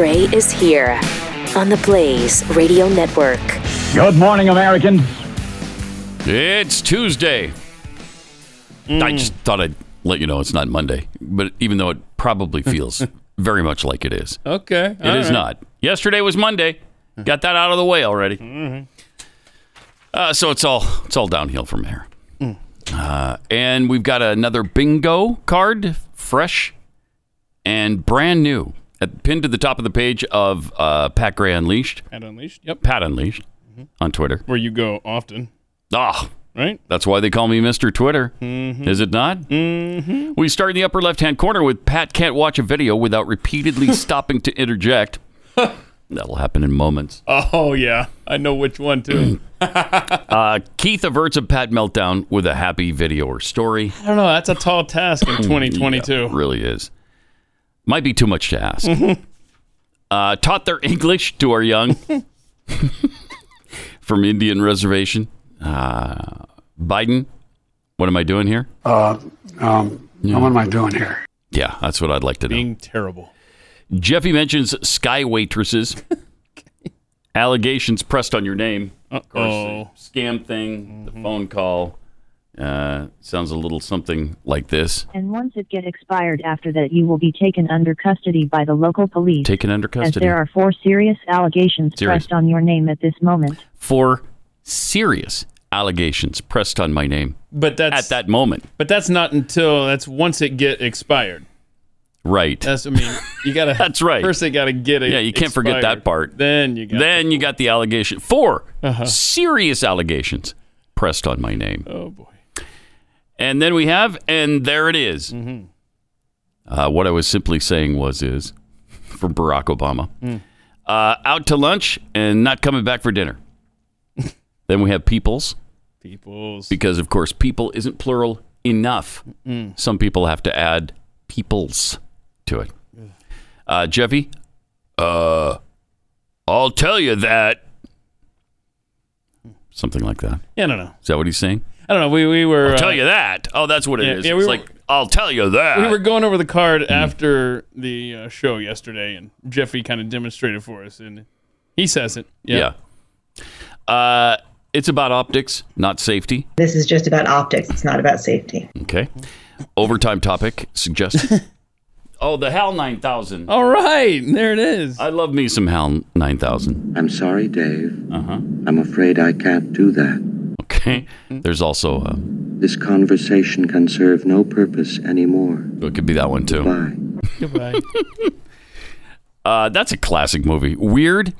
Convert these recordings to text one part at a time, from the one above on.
Gray is here on the Blaze Radio Network. Good morning, Americans. It's Tuesday. I just thought I'd let you know it's not Monday, but even though it probably feels very much like it is, Okay. it is not. Yesterday was Monday. Got that out of the way already. Uh, so it's all it's all downhill from here. Uh, and we've got another bingo card, fresh and brand new, at, pinned to the top of the page of uh, Pat Gray Unleashed, Pat Unleashed. Yep. Pat Unleashed on Twitter. Where you go often, Ah, right? That's why they call me Mr. Twitter. Is it not? Mm-hmm. We start in the upper left hand corner with Pat can't watch a video without repeatedly stopping to interject. That'll happen in moments. Oh yeah, I know which one too. Uh, Keith averts a Pat meltdown with a happy video or story. I don't know. That's a tall task in 2022. Yeah, really is. Might be too much to ask. uh, taught their English to our young from Indian Reservation. Uh, Biden, what am I doing here? Uh, um, What am I doing here? Yeah, that's what I'd like to know. Being terrible. Jeffy mentions sky waitresses. Allegations pressed on your name. Of course, the scam thing, the phone call. Uh, sounds a little something like this. And once it get expired after that you will be taken under custody by the local police. Taken under custody. As there are four serious allegations Serious. pressed on your name at this moment. Four serious allegations pressed on my name But that's at that moment. But that's not until that's once it get expired. Right. That's I mean you gotta. That's right. First they gotta get it. Yeah, you can't forget that part. Then you got. then you got the allegation. 4 Uh-huh. serious allegations pressed on my name. oh boy. And then we have, and there it is. Mm-hmm. Uh, what I was simply saying was, is from Barack Obama, Mm. uh, out to lunch and not coming back for dinner. then we have peoples, People's. because of course, people isn't plural enough. Some people have to add peoples to it. Uh, Jeffy, uh, I'll tell you that. Something like that. Yeah, I don't know. Is that what he's saying? I don't know. We we were. I'll uh, tell you that. Oh, that's what it yeah, is. yeah, it's we were- like, I'll tell you that. We were going over the card Hmm. after the uh, show yesterday, and Jeffy kind of demonstrated for us, and he says it. yeah. Uh, it's about optics, not safety. This is just about optics. It's not about safety. Okay. Overtime topic suggested. oh, the HAL 9000. All right, there it is. I love me some HAL 9000. I'm sorry, Dave. Uh huh. I'm afraid I can't do that. Okay. There's also, uh, This conversation can serve no purpose anymore. it could be that one too. Bye. Goodbye. Uh, that's a classic movie. Weird,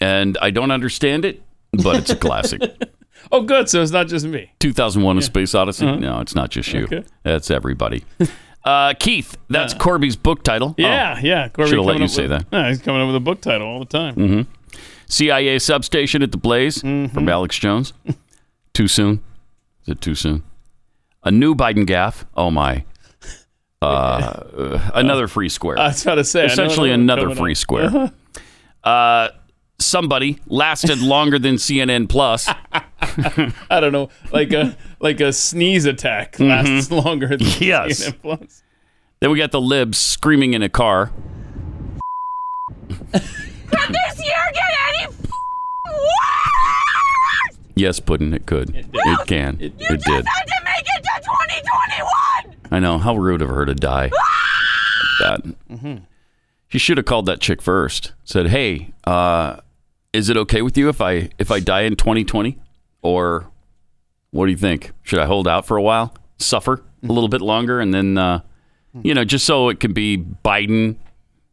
and I don't understand it, but it's a classic. oh, good. So it's not just me. 2001: A Space Odyssey. No, it's not just you. Uh-huh. Okay. That's everybody. Uh, Keith, that's Corby's book title. Yeah, yeah. Corby Should've let coming you up say with- that. Yeah, he's coming up with a book title all the time. Oh, CIA substation at the Blaze Mm-hmm. from Alex Jones. Too soon? Is it too soon? A new Biden gaff. Oh my. Uh, uh, another free square. I was about to say. I Essentially another another free up. square. Uh, somebody lasted longer than CNN Plus. I don't know, like a like a sneeze attack lasts longer than Mm-hmm. Yes. CNN Plus. Then we got the libs screaming in a car. Could this year get any f- worse? Yes, Puddin, it could. It, can. It, You just did. had to make it to 2021. I know. How rude of her to die like that. She should have called that chick first. Said, "Hey, uh, is it okay with you if I if I die in 2020, or what do you think? Should I hold out for a while, suffer a little bit longer, and then uh, you know, just so it can be Biden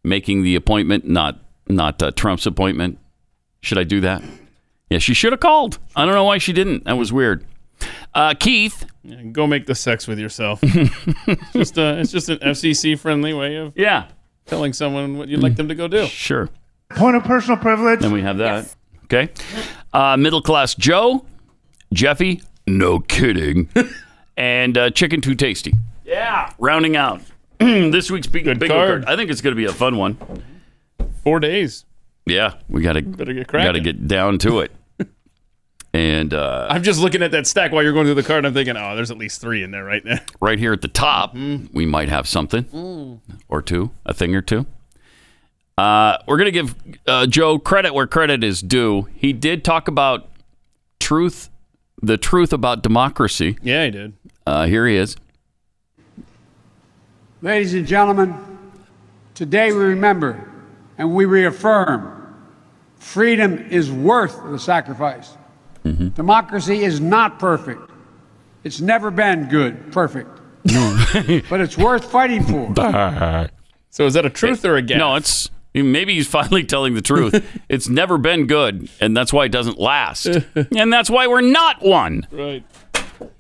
making the appointment, not not uh, Trump's appointment? Should I do that? Yeah, she should have called. I don't know why she didn't. That was weird. Uh, Keith, Yeah, go make the sex with yourself. it's just a, it's just an FCC friendly way of yeah, telling someone what you'd like them to go do. sure. Point of personal privilege. Then we have that. Okay. Uh, middle class Joe, Jeffy, no kidding, and uh, Chicken Too Tasty. Yeah. Rounding out this week's big, Good bingo card. card. I think it's going to be a fun one. Four days. Yeah, we got to Better get got to get down to it. And uh, I'm just looking at that stack while you're going through the card. And I'm thinking, oh, there's at least three in there right there. right here at the top, Mm-hmm. we might have something Mm. or two, a thing or two. Uh, we're going to give uh, Joe credit where credit is due. He did talk about truth, the truth about democracy. Yeah, he did. Uh, here he is. Ladies and gentlemen, today we remember and we reaffirm freedom is worth the sacrifice. Democracy is not perfect. It's never been good, perfect. but it's worth fighting for. So is that a truth or a gaffe? No, it's maybe he's finally telling the truth. it's never been good, and that's why it doesn't last, and that's why we're not one. right.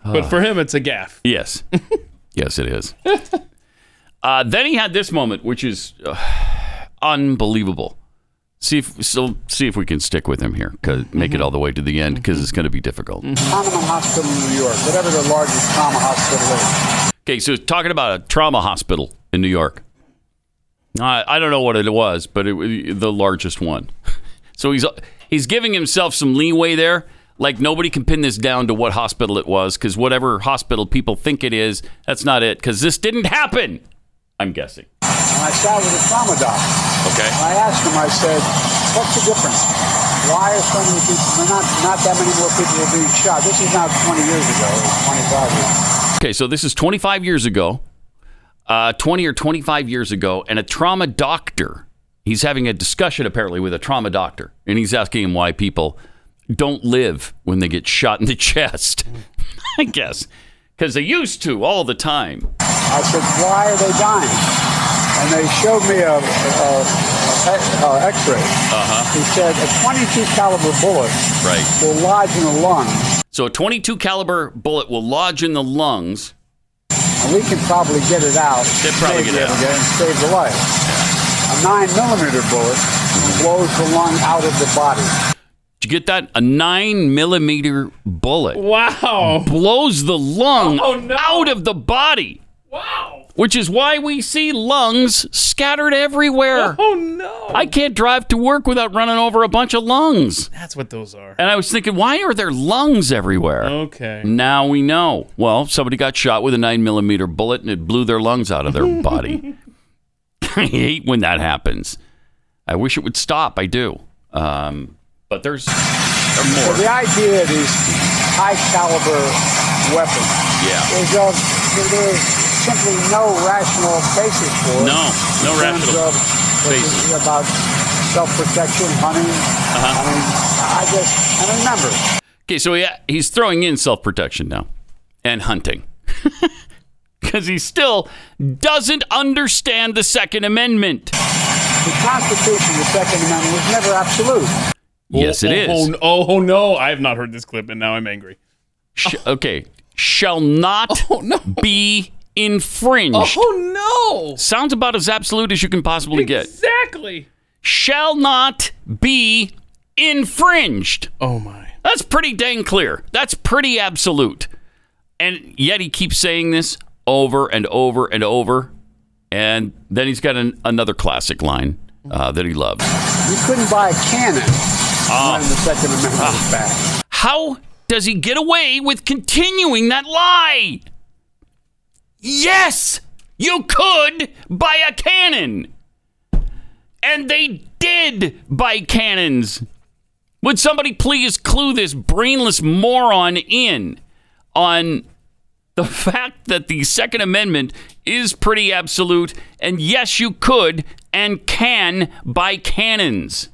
But for him, it's a gaff. Yes, yes, it is. Uh, then he had this moment, which is uh, unbelievable. See if so. See if we can stick with him here. Cause make it mm-hmm. all the way to the end mm-hmm. because it's going to be difficult. Mm-hmm. Hahnemann Hospital in New York, whatever the largest trauma hospital is. Okay, so talking about a trauma hospital in New York. I, I don't know what it was, but it was the largest one. So he's he's giving himself some leeway there. Like nobody can pin this down to what hospital it was because whatever hospital people think it is, that's not it. Because this didn't happen. I'm guessing. And I sat with a trauma doc. Okay. And I asked him, I said, what's the difference? Why are so many people, not, not that many more people are being shot? This is now 20 years ago, 25 years. Okay, so this is 25 years ago, uh, 20 or 25 years ago, and a trauma doctor. He's having a discussion apparently with a trauma doctor, and he's asking him why people don't live when they get shot in the chest. I guess because they used to all the time. I said, why are they dying? And they showed me a, a, a, a X-ray. Uh-huh. He said a 22 caliber bullet Right. will lodge in the lung, So a 22 caliber bullet will lodge in the lungs. and we can probably get it out. They'd probably maybe get it out. And save the life. A nine millimeter bullet blows the lung out of the body. Did you get that? A nine millimeter bullet Wow. blows the lung Oh, no. out of the body, Wow. which is why we see lungs scattered everywhere. Oh no. I can't drive to work without running over a bunch of lungs. That's what those are. And I was thinking, why are there lungs everywhere? Okay. Now we know. Well, somebody got shot with a nine millimeter bullet and it blew their lungs out of their body. I hate when that happens. I wish it would stop. I do. Um, but there's, there are So more. the idea of these high caliber weapons Yeah. is of there is simply no rational basis for it. No, no rational of, basis. about self-protection, hunting. Uh-huh. I mean, I just and remember, Okay, so yeah, he's throwing in self protection now and hunting. Because he still doesn't understand the Second Amendment. the Constitution, the Second Amendment, was never absolute. Yes, it oh, is. Oh, oh, no. I have not heard this clip and now I'm angry. Sh- okay, shall not Oh, no. be infringed. Oh no. Sounds about as absolute as you can possibly get. Exactly. Shall not be infringed. Oh my. That's pretty dang clear. That's pretty absolute. And yet he keeps saying this over and over and over. And then he's got an, another classic line uh, that he loves. You couldn't buy a cannon Ah. when the Second Amendment was passed. How does he get away with continuing that lie? Yes, you could buy a cannon. And they did buy cannons. Would somebody please clue this brainless moron in on the fact that the Second Amendment is pretty absolute, and yes, you could and can buy cannons.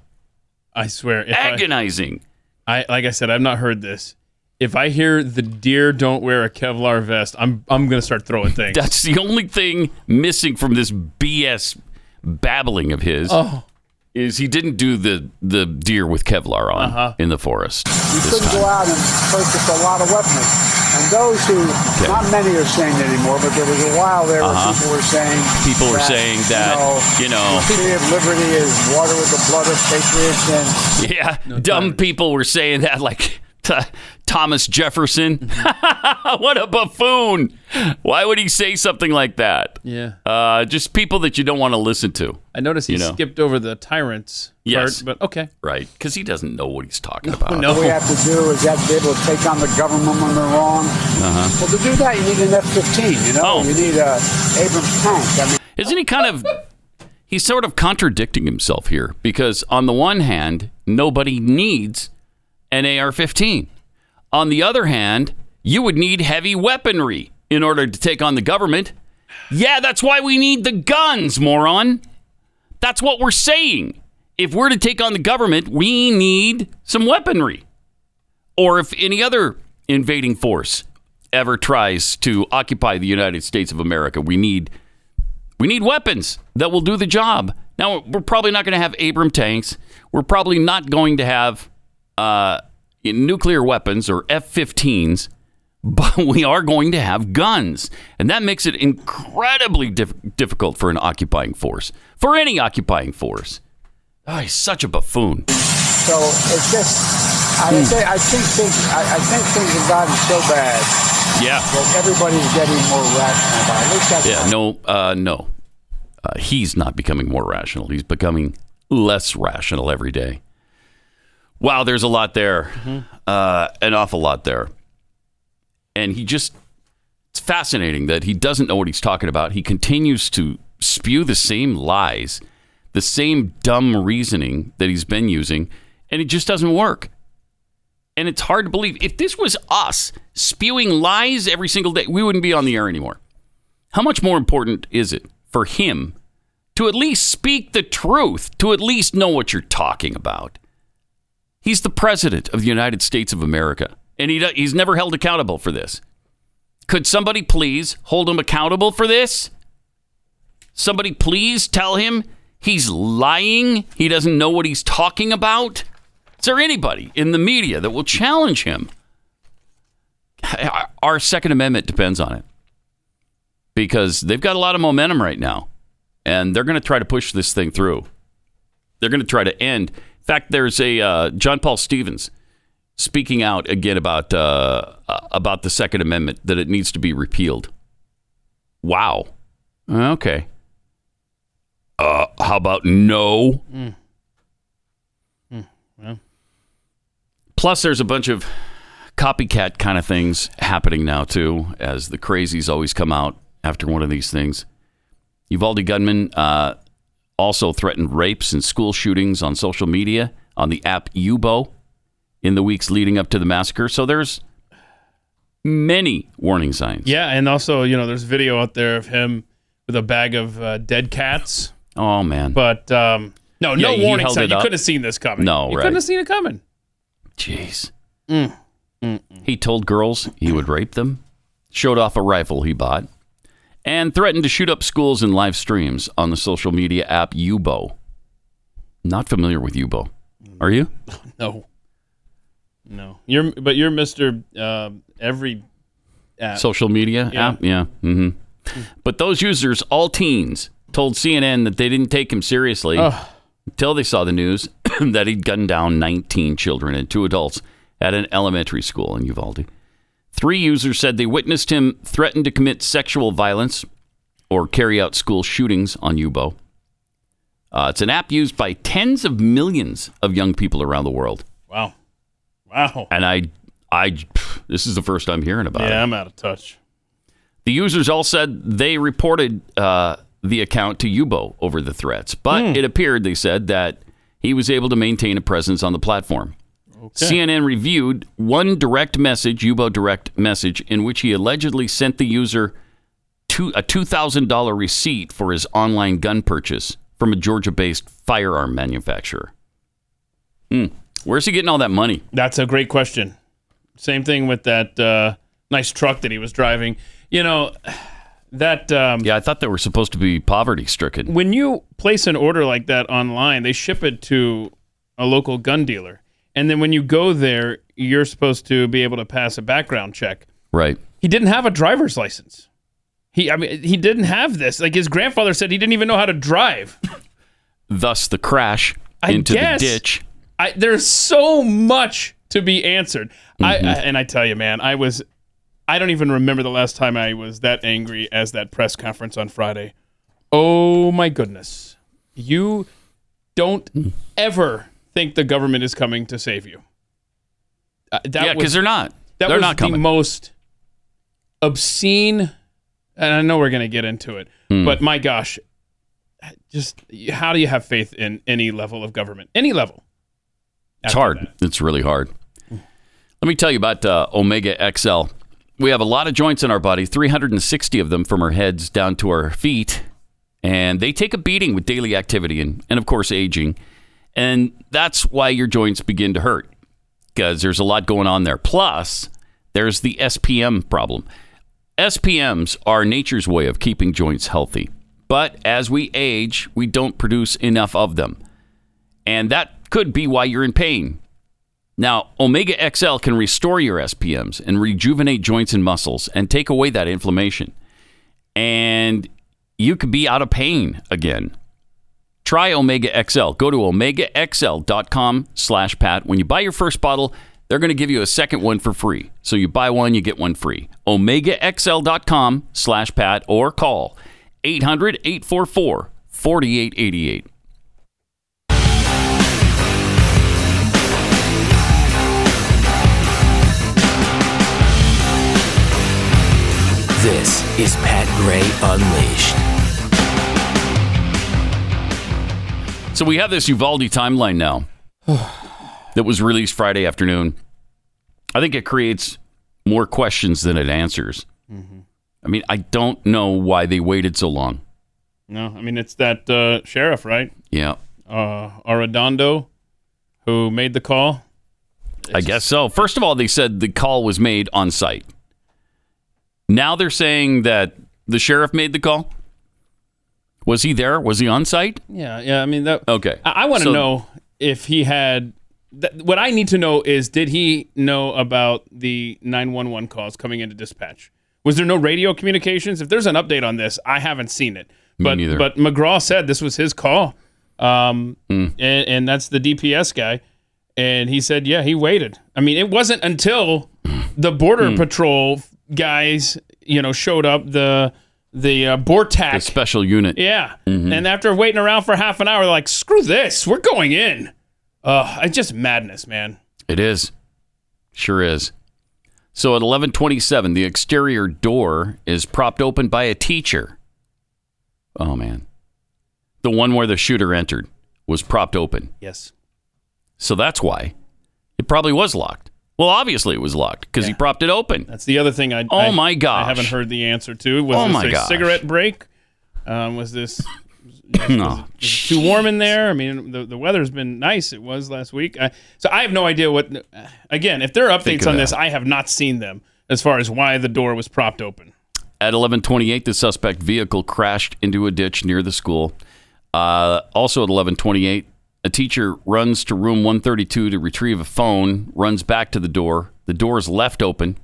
I swear. If I, Agonizing. I like I said, I've not heard this. If I hear the deer don't wear a Kevlar vest, I'm I'm gonna start throwing things. That's the only thing missing from this BS babbling of his. Oh. Is he didn't do the the deer with Kevlar on Uh-huh. in the forest You couldn't go out and purchase a lot of weapons. And those who, not many are saying anymore, but there was a while there where Uh-huh. people were saying, People were saying that, you know, the tree of liberty is water with the blood of patriots, and Yeah, dumb people were saying that like t- Thomas Jefferson. Mm-hmm. what a buffoon! Why would he say something like that? Yeah. Uh, just people that you don't want to listen to, I noticed he you know. skipped over the tyrants Yes. part, but okay. right? Because he doesn't know what he's talking about. no. all we have to do is have to be able to take on the government when they're wrong. Uh-huh. Well, to do that, you need an F-15. You know, Oh. you need a Abrams tank. I mean, Isn't he kind of he's sort of contradicting himself here because, on the one hand, nobody needs an AR 15. On the other hand, you would need heavy weaponry in order to take on the government. Yeah, that's why we need the guns, moron. That's what we're saying. If we're to take on the government, we need some weaponry. Or if any other invading force ever tries to occupy the United States of America, we need we need weapons that will do the job. Now, we're probably not going to have Abram tanks. We're probably not going to have uh, nuclear weapons or F 15s, but we are going to have guns. And that makes it incredibly dif- difficult for an occupying force, for any occupying force. Oh, he's such a buffoon. So it's just, I, think, I think things, I, I think things have gotten so bad Yeah. that everybody's getting more rational about it. At least that's Yeah, no, uh, no. Uh, he's not becoming more rational. He's becoming less rational every day. Wow, there's a lot there, uh, an awful lot there. And he just, it's fascinating that he doesn't know what he's talking about. He continues to spew the same lies, the same dumb reasoning that he's been using, and it just doesn't work. And it's hard to believe. If this was us spewing lies every single day, we wouldn't be on the air anymore. How much more important is it for him to at least speak the truth, to at least know what you're talking about? He's the president of the United States of America, and he, he's never held accountable for this. Could somebody please hold him accountable for this? Somebody please tell him he's lying, he doesn't know what he's talking about? Is there anybody in the media that will challenge him? Our Second Amendment depends on it because they've got a lot of momentum right now, and they're going to try to push this thing through. They're going to try to end. Fact, there's a uh, John Paul Stevens speaking out again about uh, uh, about the Second Amendment that it needs to be repealed. Wow. Okay. Uh, how about no? Plus, there's a bunch of copycat kind of things happening now too, as the crazies always come out after one of these things. Uvalde gunman uh, also threatened rapes and school shootings on social media on the app Yubo in the weeks leading up to the massacre. So there's many warning signs. Yeah, and also, you know, there's video out there of him with a bag of uh, dead cats. Oh man, But um, no, no Yeah, warning sign. You couldn't have seen this coming. No, you right. couldn't have seen it coming. jeez. He told girls he would rape them, showed off a rifle he bought, and threatened to shoot up schools and live streams on the social media app Yubo. Not familiar with Yubo. Are you? No, no. You're, but you're Mister um every app. social media Yeah. app. Yeah. hmm But those users, all teens, told CNN that they didn't take him seriously until they saw the news that he'd gunned down 19 children and two adults at an elementary school in Uvalde. Three users said they witnessed him threaten to commit sexual violence or carry out school shootings on Yubo. Uh, it's an app used by tens of millions of young people around the world. wow, wow. And I, I, pff, this is the first I'm hearing about it. Yeah, I'm out of touch. The users all said they reported uh, the account to Yubo over the threats, but it appeared, they said, that he was able to maintain a presence on the platform. CNN reviewed one direct message, Yubo direct message, in which he allegedly sent the user two, a $2,000 receipt for his online gun purchase from a Georgia based firearm manufacturer. Hmm. Where's he getting all that money? That's a great question. Same thing with that uh, nice truck that he was driving. You know, that um, Yeah, I thought they were supposed to be poverty stricken. when you place an order like that online, they ship it to a local gun dealer. And then when you go there, you're supposed to be able to pass a background check. Right. He didn't have a driver's license. He, I mean, he didn't have this. Like his grandfather said, he didn't even know how to drive. Thus the crash I into guess. the ditch. I, there's so much to be answered. I, I mm-hmm. and I tell you, man, I was. I don't even remember the last time I was that angry as that press conference on Friday. Oh my goodness! You don't mm. ever think the government is coming to save you. Uh, yeah, because they're not. that they're was not the coming. most obscene and i know we're going to get into it Hmm. but my gosh just how do you have faith in any level of government? Any level. It's hard. that? It's really hard. Let me tell you about uh, Omega XL. We have a lot of joints in our body, 360 of them from our heads down to our feet, and they take a beating with daily activity and, and of course, aging. And that's why your joints begin to hurt because there's a lot going on there. Plus, there's the SPM problem. SPMs are nature's way of keeping joints healthy. But as we age, we don't produce enough of them. And that could be why you're in pain. Now, Omega XL can restore your SPMs and rejuvenate joints and muscles and take away that inflammation. And you could be out of pain again. Try Omega XL. Go to omegaxl.com slash Pat. When you buy your first bottle, they're going to give you a second one for free. So you buy one, you get one free. omegaxl.com slash Pat or call 800 844 4888. This is Pat Gray Unleashed. So we have this Uvalde timeline now that was released Friday afternoon. I think it creates more questions than it answers. I mean, I don't know why they waited so long. No, I mean it's that uh, sheriff, right? Yeah, Uh, Arredondo, who made the call. I guess so. First of all, they said the call was made on site. Now they're saying that the sheriff made the call. Was he there? Was he on site? Yeah, yeah. I mean that. Okay. I, I want to So- know if he had. Th- what I need to know is, did he know about the 911 calls coming into dispatch? Was there no radio communications? If there's an update on this, I haven't seen it. But neither. but McGraw said this was his call, um, Hmm. and, and that's the DPS guy, and he said, yeah, he waited. I mean, it wasn't until the border Hmm. patrol guys, you know, showed up the the uh, Bortac The special unit. yeah. Mhm. And after waiting around for half an hour, they're like, screw this. We're going in. Uh, it's just madness, man. It is. Sure is. So at 11:27, the exterior door is propped open by a teacher. Oh man. The one where the shooter entered was propped open. Yes. So that's why it probably was locked. Well, obviously it was locked because he propped it open. That's the other thing I Oh I- my gosh. I haven't heard the answer to. Was Oh this my a gosh. cigarette break? Um, was this no. is it too warm in there? I mean, the, the weather's been nice. It was last week. I, so I have no idea what. Again, if there are updates on this, that. I have not seen them as far as why the door was propped open. At 11:28, the suspect vehicle crashed into a ditch near the school. Uh, also at 11:28, a teacher runs to room 132 to retrieve a phone. Runs back to the door. The door is left open.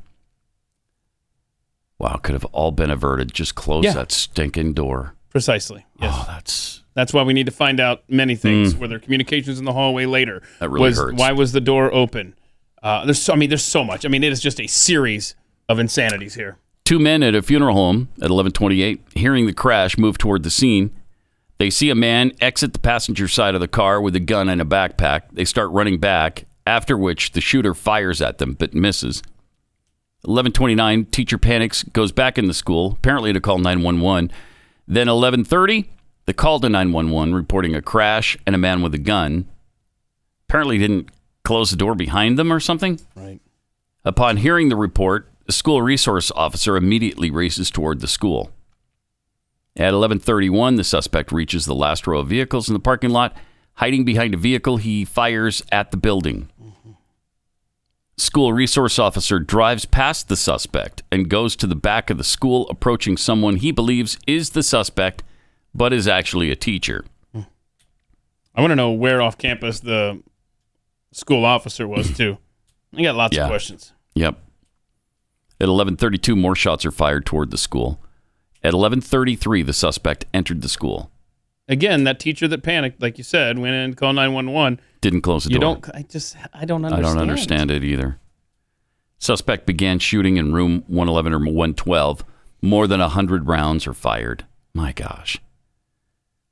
Wow, could have all been averted. Just close Yeah. that stinking door. Precisely. Yes. Oh, that's That's why we need to find out many things. Mm. Were there communications in the hallway later? That really was, hurts. Why was the door open? Uh, there's so, I mean, there's so much. I mean, it is just a series of insanities here. Two men at a funeral home at 11:28, hearing the crash, move toward the scene. They see a man exit the passenger side of the car with a gun and a backpack. They start running back, after which the shooter fires at them but misses. 11:29, teacher panics, goes back in the school, apparently to call 911. Then 11:30, the call to 911 reporting a crash and a man with a gun. Apparently didn't close the door behind them or something. Right. Upon hearing the report, a school resource officer immediately races toward the school. At 11:31, the suspect reaches the last row of vehicles in the parking lot. Hiding behind a vehicle, he fires at the building. School resource officer drives past the suspect and goes to the back of the school, approaching someone he believes is the suspect, but is actually a teacher. I want to know where off campus the school officer was too. I got lots Yeah. of questions. Yep. At 11:32, more shots are fired toward the school. At 11:33, the suspect entered the school. Again, that teacher that panicked, like you said, went in and called nine one one. Didn't close the door. You door. don't. I just. I don't understand. I don't understand it either. Suspect began shooting in room 111 or 112. More than 100 rounds are fired. My gosh.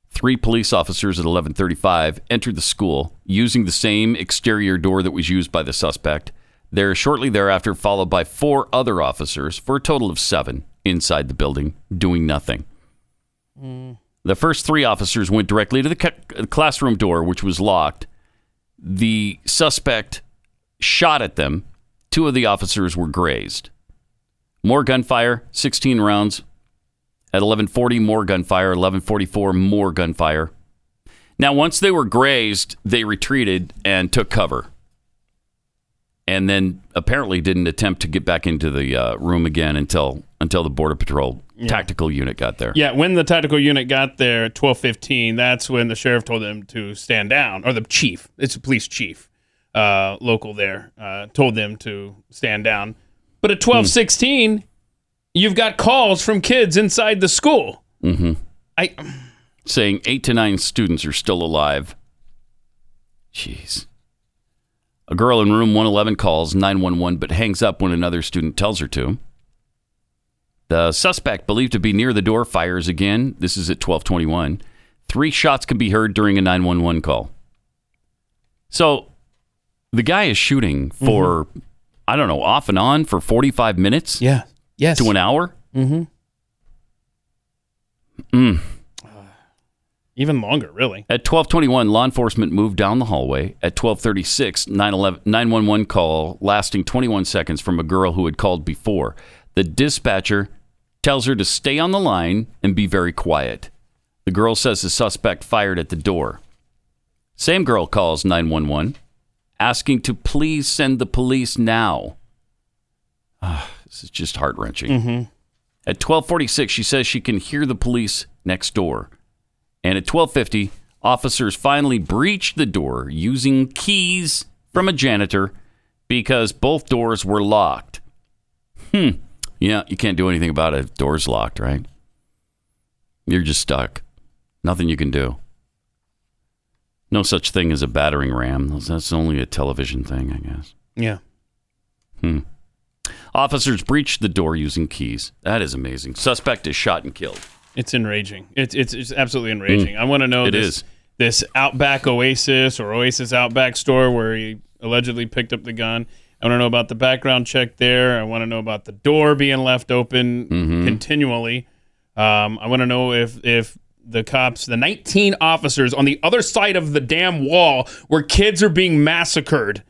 Three police officers at 11:35 entered the school using the same exterior door that was used by the suspect. They're shortly thereafter followed by four other officers for a total of 7 inside the building doing nothing. The first three officers went directly to the ca- classroom door, which was locked. The suspect shot at them. Two of the officers were grazed. More gunfire, 16 rounds. At 11:40, more gunfire. 11:44, more gunfire. Now, once they were grazed, they retreated and took cover, and then apparently didn't attempt to get back into the uh, room again until until the border patrol tactical unit got there. Yeah, when the tactical unit got there at 12:15, that's when the sheriff told them to stand down, or the chief, it's a police chief, uh, local there, uh, told them to stand down. But at 12:16, you've got calls from kids inside the school. Mm-hmm. I saying eight to nine students are still alive. Jeez. A girl in room 111 calls 911 but hangs up when another student tells her to. The suspect, believed to be near the door, fires again. This is at 1221. Three shots can be heard during a 911 call. So the guy is shooting for, I don't know, off and on for 45 minutes yeah, yes, to an hour. mm-hmm. Mm. Even longer, really. At 1221, law enforcement moved down the hallway. At 1236, 911 911 call lasting 21 seconds from a girl who had called before. The dispatcher tells her to stay on the line and be very quiet. The girl says the suspect fired at the door. Same girl calls 911, asking to please send the police now. Ah, this is just heart wrenching. Mm-hmm. At 12:46, she says she can hear the police next door. And at 12:50, officers finally breached the door using keys from a janitor because both doors were locked. Hmm. Yeah, you can't do anything about it. Door's locked, right? You're just stuck. Nothing you can do. No such thing as a battering ram. That's only a television thing, I guess. Yeah. Hmm. Officers breached the door using keys. That is amazing. Suspect is shot and killed. It's enraging. It's it's, it's absolutely enraging. I want to know It this is. this Outback Oasis or Oasis Outback store where he allegedly picked up the gun. I want to know about the background check there. I want to know about the door being left open Mm-hmm. continually. Um, I want to know if if the cops, the 19 officers on the other side of the damn wall where kids are being massacred,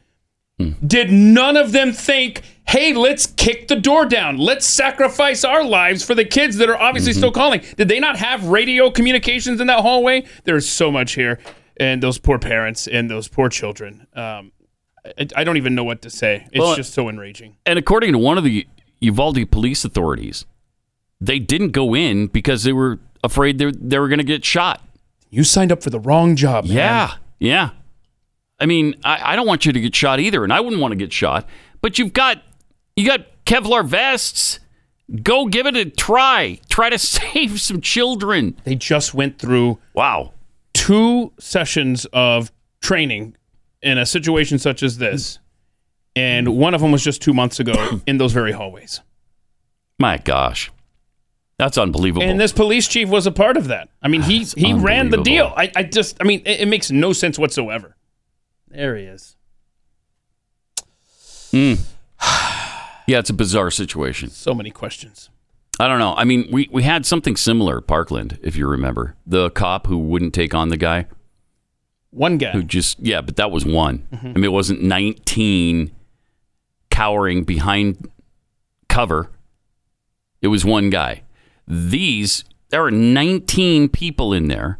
Did none of them think, hey, let's kick the door down. Let's sacrifice our lives for the kids that are obviously Mm-hmm. still calling? Did they not have radio communications in that hallway? There's so much here. And those poor parents and those poor children. Um, I, I don't even know what to say. It's Well, just so enraging. And according to one of the Uvalde police authorities, they didn't go in because they were afraid they, they were going to get shot. You signed up for the wrong job, man. Yeah, yeah. I mean, I, I don't want you to get shot either, and I wouldn't want to get shot. But you've got you got Kevlar vests. Go give it a try. Try to save some children. They just went through wow two sessions of training in a situation such as this, and one of them was just two months ago in those very hallways. My gosh, that's unbelievable. And this police chief was a part of that. I mean, he he ran the deal. I, I just, I mean, it, it makes no sense whatsoever. There he is. Mm. yeah, it's a bizarre situation. So many questions. I don't know. I mean, we, we had something similar Parkland, if you remember. The cop who wouldn't take on the guy. One guy. Who just, yeah, but that was one. Mhm. I mean, it wasn't 19 cowering behind cover. It was one guy. These, there were 19 people in there.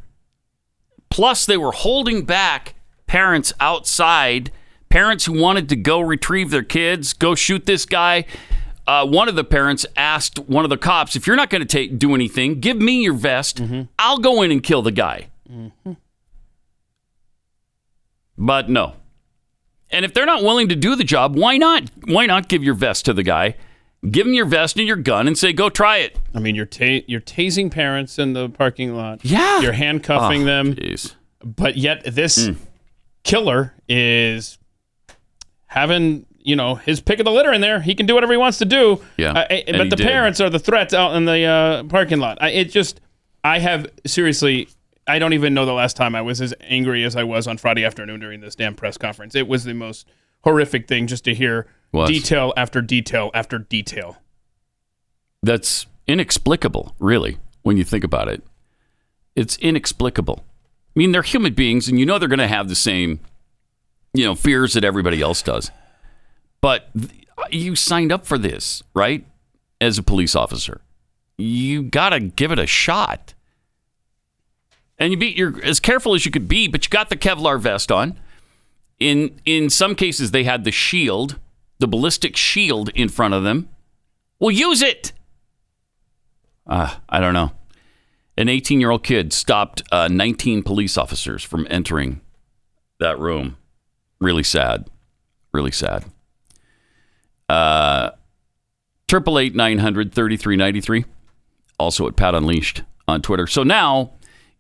Plus, they were holding back parents outside, parents who wanted to go retrieve their kids, go shoot this guy. Uh, one of the parents asked one of the cops, "If you're not going to take do anything, give me your vest. Mm-hmm. I'll go in and kill the guy." Mm-hmm. But no. And if they're not willing to do the job, why not? Why not give your vest to the guy? Give him your vest and your gun and say, "Go try it." I mean, you're ta- you're tasing parents in the parking lot. Yeah. You're handcuffing Oh, them. Jeez. But yet this mm. Killer is having, you know, his pick of the litter in there. He can do whatever he wants to do. Yeah, Uh, and but the did. parents are the threats out in the uh, parking lot. I, it just, I have seriously, I don't even know the last time I was as angry as I was on Friday afternoon during this damn press conference. It was the most horrific thing just to hear Was. detail after detail after detail. That's inexplicable, really, when you think about it. It's inexplicable. I mean, they're human beings, and you know they're going to have the same, you know, fears that everybody else does. But you signed up for this, right? As a police officer, you got to give it a shot. And you be you're as careful as you could be, but you got the Kevlar vest on. In in some cases, they had the shield, the ballistic shield in front of them. Well, use it. Uh, I don't know. An 18 year old kid stopped uh, 19 police officers from entering that room. Really sad. Really sad. Uh, triple eight nine hundred thirty three ninety three. Also at Pat Unleashed on Twitter. So now,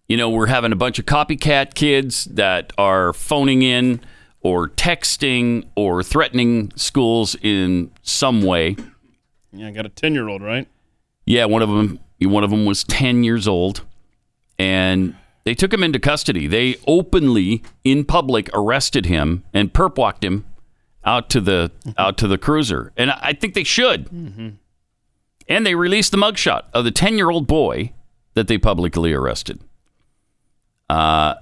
you know, we're having a bunch of copycat kids that are phoning in or texting or threatening schools in some way. Yeah, I got a 10 year old, right? Yeah, one of them. One of them was ten years old, and they took him into custody. They openly, in public, arrested him and perp walked him out to the out to the cruiser. And I think they should. Mm-hmm. And they released the mugshot of the ten year old boy that they publicly arrested. Uh,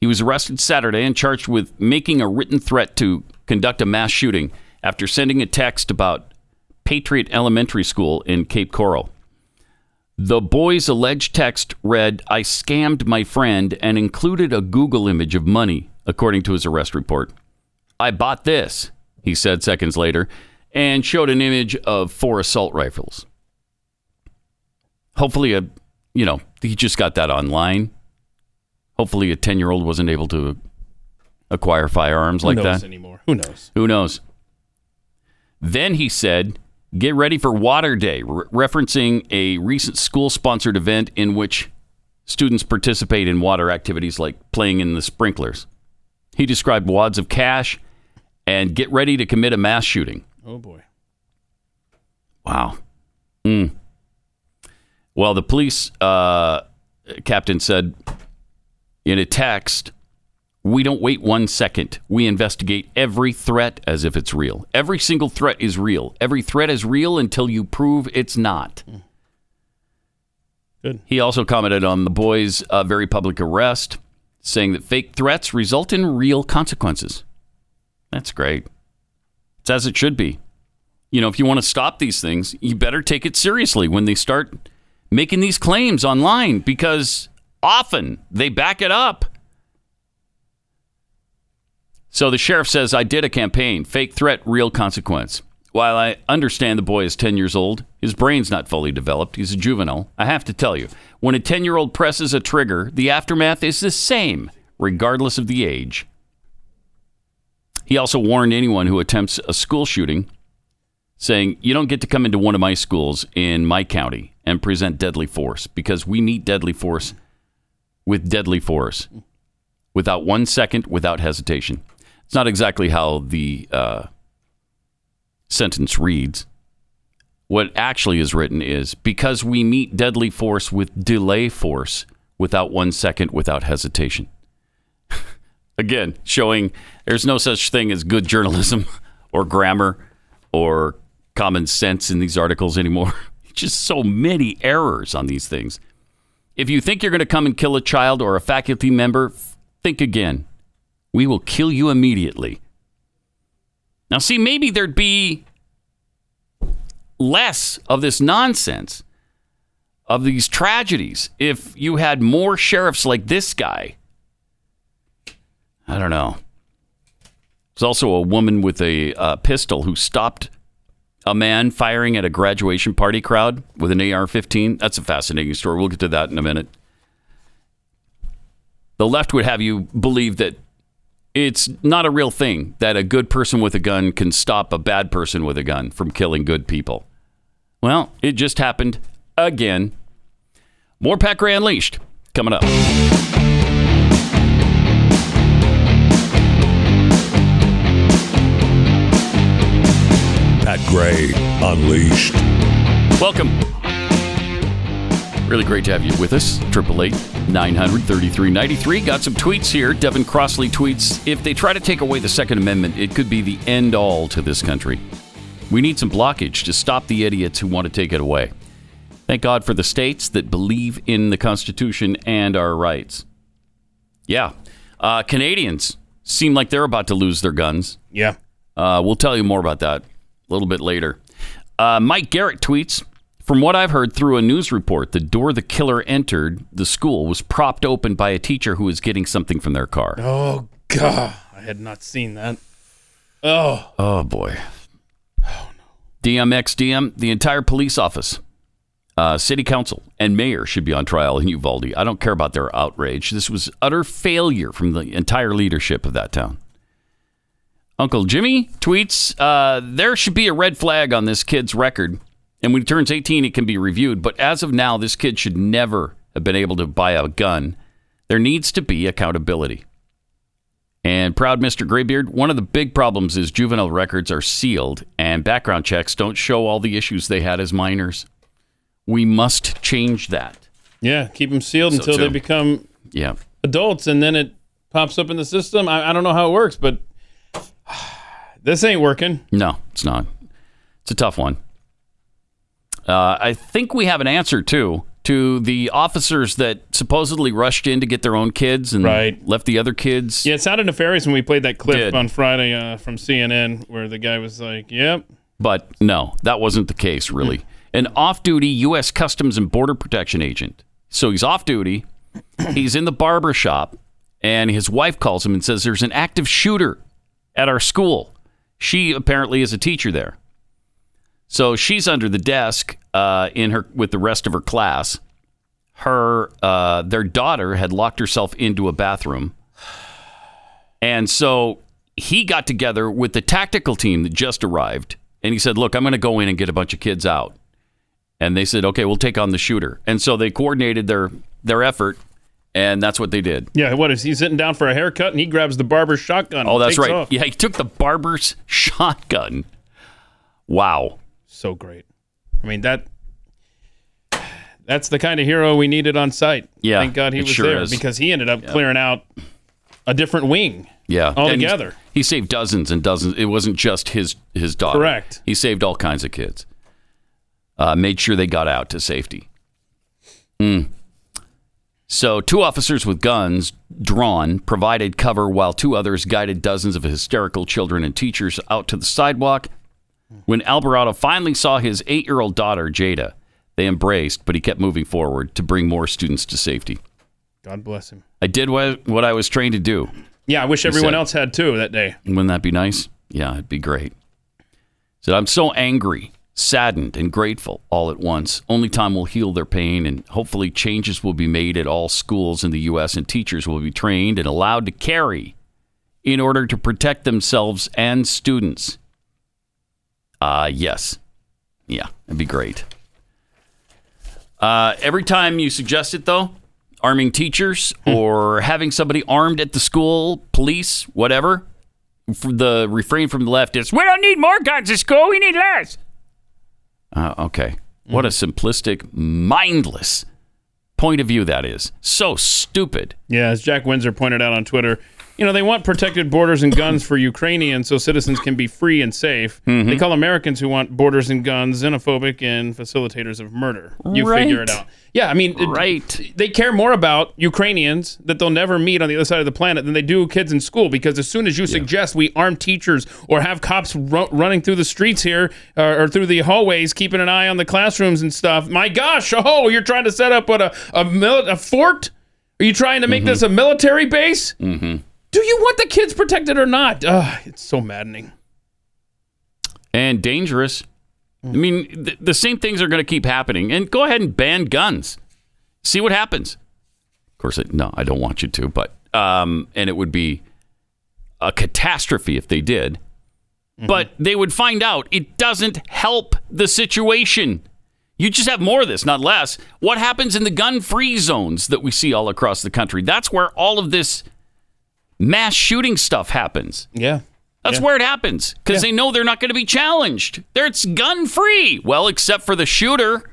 he was arrested Saturday and charged with making a written threat to conduct a mass shooting after sending a text about Patriot Elementary School in Cape Coral. The boy's alleged text read, I scammed my friend and included a Google image of money, according to his arrest report. I bought this, he said seconds later, and showed an image of four assault rifles. Hopefully, a, you know, he just got that online. Hopefully, a 10 year old wasn't able to acquire firearms Who like knows that. anymore? Who knows? Who knows? Then he said, Get ready for Water Day, re- referencing a recent school sponsored event in which students participate in water activities like playing in the sprinklers. He described wads of cash and get ready to commit a mass shooting. Oh, boy. Wow. Mm. Well, the police uh, captain said in a text, we don't wait one second. We investigate every threat as if it's real. Every single threat is real. Every threat is real until you prove it's not. Good. He also commented on the boy's uh, very public arrest, saying that fake threats result in real consequences. That's great. It's as it should be. You know, if you want to stop these things, you better take it seriously when they start making these claims online because often they back it up. So the sheriff says, I did a campaign, fake threat, real consequence. While I understand the boy is 10 years old, his brain's not fully developed. He's a juvenile. I have to tell you, when a 10 year old presses a trigger, the aftermath is the same, regardless of the age. He also warned anyone who attempts a school shooting, saying, You don't get to come into one of my schools in my county and present deadly force because we meet deadly force with deadly force without one second, without hesitation. It's not exactly how the uh, sentence reads. What actually is written is because we meet deadly force with delay force without one second, without hesitation. Again, showing there's no such thing as good journalism or grammar or common sense in these articles anymore. Just so many errors on these things. If you think you're going to come and kill a child or a faculty member, think again. We will kill you immediately. Now, see, maybe there'd be less of this nonsense, of these tragedies, if you had more sheriffs like this guy. I don't know. There's also a woman with a uh, pistol who stopped a man firing at a graduation party crowd with an AR 15. That's a fascinating story. We'll get to that in a minute. The left would have you believe that it's not a real thing that a good person with a gun can stop a bad person with a gun from killing good people. Well, it just happened again. More Pat Gray Unleashed coming up. Pat Gray Unleashed. Welcome. Really great to have you with us. 888 900 3393. Got some tweets here. Devin Crossley tweets If they try to take away the Second Amendment, it could be the end all to this country. We need some blockage to stop the idiots who want to take it away. Thank God for the states that believe in the Constitution and our rights. Yeah. Uh, Canadians seem like they're about to lose their guns. Yeah. Uh, we'll tell you more about that a little bit later. Uh, Mike Garrett tweets From what I've heard through a news report, the door the killer entered the school was propped open by a teacher who was getting something from their car. Oh God, I had not seen that. Oh, Oh, boy. Oh, no. DMX DM, the entire police office, uh, city council, and mayor should be on trial in Uvalde. I don't care about their outrage. This was utter failure from the entire leadership of that town. Uncle Jimmy tweets, uh, there should be a red flag on this kid's record. And when he turns 18, it can be reviewed. But as of now, this kid should never have been able to buy a gun. There needs to be accountability. And proud Mr. Graybeard, one of the big problems is juvenile records are sealed and background checks don't show all the issues they had as minors. We must change that. yeah. Keep them sealed So, until they become Yeah. adults, and then it pops up in the system. I, I don't know how it works, but this ain't working. No, it's not. It's a tough one. Uh, I think we have an answer too to the officers that supposedly rushed in to get their own kids and Right. left the other kids. Yeah, it sounded nefarious when we played that clip Did. on Friday uh, from CNN, where the guy was like, "Yep, But no, that wasn't the case, really. An off duty U.S. Customs and Border Protection agent. So he's off duty. He's in the barber shop, and his wife calls him and says, There's an active shooter at our school. She apparently is a teacher there. So she's under the desk uh, in her with the rest of her class. Her uh, their daughter had locked herself into a bathroom, and so he got together with the tactical team that just arrived, and he said, "Look, I'm going to go in and get a bunch of kids out." And they said, "Okay, we'll take on the shooter." And so they coordinated their their effort, and that's what they did. yeah." What is he sitting down for a haircut, and he grabs the barber's shotgun? Oh, that's right. off. Yeah, he took the barber's shotgun. Wow. So great. I mean that. That's the kind of hero we needed on site. Yeah, thank God he was sure there is. because he ended up clearing out a different wing. Yeah, All And together. He saved dozens and dozens. It wasn't just his his daughter. Correct. He saved all kinds of kids. Uh, made sure they got out to safety. Mm. So, two officers with guns drawn provided cover while two others guided dozens of hysterical children and teachers out to the sidewalk. When Alvarado finally saw his eight year old daughter, Jada, they embraced, but he kept moving forward to bring more students to safety. God bless him. I did what, what I was trained to do. Yeah, I wish everyone said- else had too that day. Wouldn't that be nice? Yeah, it'd be great. Said, I'm so angry, saddened, and grateful all at once. Only time will heal their pain, and hopefully changes will be made at all schools in the U.S., and teachers will be trained and allowed to carry in order to protect themselves and students. Uh, yes. Yeah, it'd be great. Uh, every time you suggest it, though, arming teachers or having somebody armed at the school, police, whatever, f- the refrain from the left is, "We don't need more guns at school. We need less." Uh, okay, what a simplistic, mindless point of view that is. So stupid. Yeah, as Jack Windsor pointed out on Twitter, you know, they want protected borders and guns for Ukrainians so citizens can be free and safe. Mm-hmm. They call Americans who want borders and guns xenophobic and facilitators of murder. You figure it out. Yeah, I mean, it- Right. they care more about Ukrainians that they'll never meet on the other side of the planet than they do kids in school because as soon as you suggest we arm teachers or have cops ru- running through the streets here uh, or through the hallways keeping an eye on the classrooms and stuff, my gosh, oh, you're trying to set up what a a, mil- a fort? Are you trying to make this a military base? Mm-hmm. Do you want the kids protected or not? Ugh, it's so maddening. and dangerous. I mean, th- the same things are going to keep happening. And go ahead and ban guns. See what happens. Of course, it, no, I don't want you to, but um, and it would be a catastrophe if they did. But they would find out it doesn't help the situation. You just have more of this, not less. What happens in the gun-free zones that we see all across the country? That's where all of this mass shooting stuff happens. Yeah. That's where it happens because they know they're not going to be challenged. There, it's gun free. Well, except for the shooter.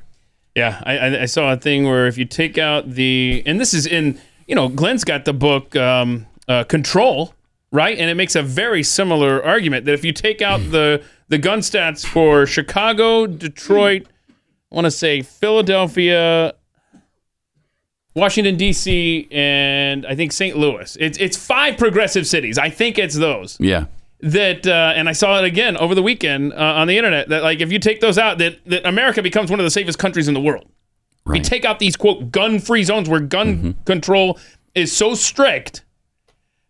Yeah, I, I, I saw a thing where if you take out the, and this is in, you know, Glenn's got the book um, uh, Control, right? And it makes a very similar argument that if you take out the the gun stats for Chicago, Detroit, I want to say Philadelphia, Washington D.C., and I think St. Louis. It's it's five progressive cities. I think it's those Yeah. that, uh, and I saw it again over the weekend uh, on the internet. That like if you take those out, that that America becomes one of the safest countries in the world. If you take out these quote gun-free zones where gun control is so strict.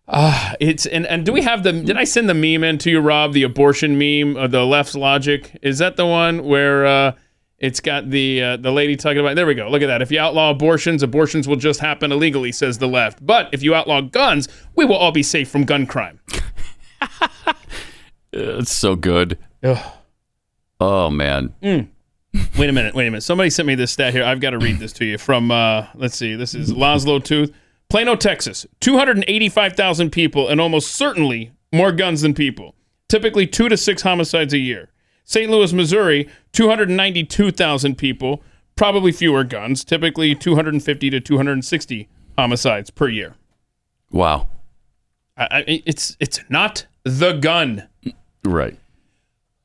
Ah, it's and and do we have the? Did I send the meme in to you, Rob? The abortion meme, of the left's logic. Is that the one where uh, it's got the uh, the lady talking about? There we go. Look at that. If you outlaw abortions, abortions will just happen illegally, says the left. But if you outlaw guns, we will all be safe from gun crime. It's so good. Ugh. Oh man. Mm. Wait a minute. Wait a minute. Somebody sent me this stat here. I've got to read this to you from. Uh, let's see. This is Laszlo Tooth, Plano, Texas. Two hundred eighty-five thousand people, and almost certainly more guns than people. Typically two to six homicides a year. St. Louis, Missouri, two hundred ninety-two thousand people, probably fewer guns. Typically two hundred fifty to two hundred sixty homicides per year. Wow. I, I, it's it's not the gun. Right.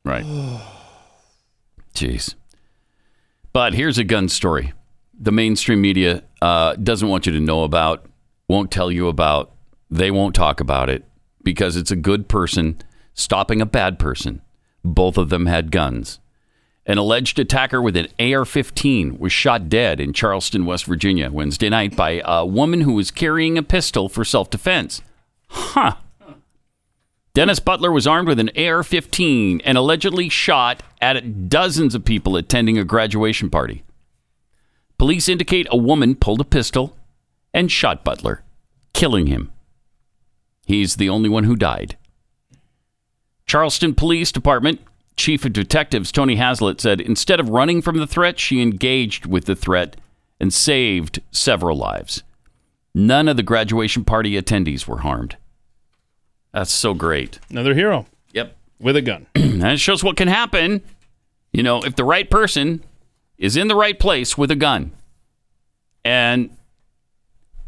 Right. Jeez. But here's a gun story. The mainstream media uh, doesn't want you to know about, won't tell you about. They won't talk about it because it's a good person stopping a bad person. Both of them had guns. An alleged attacker with an AR 15 was shot dead in Charleston, West Virginia, Wednesday night by a woman who was carrying a pistol for self defense. Huh. Dennis Butler was armed with an AR 15 and allegedly shot at dozens of people attending a graduation party. Police indicate a woman pulled a pistol and shot Butler, killing him. He's the only one who died. Charleston Police Department Chief of Detectives Tony Hazelett said instead of running from the threat, she engaged with the threat and saved several lives. None of the graduation party attendees were harmed. That's so great. Another hero. Yep. With a gun. that shows what can happen. You know, if the right person is in the right place with a gun. And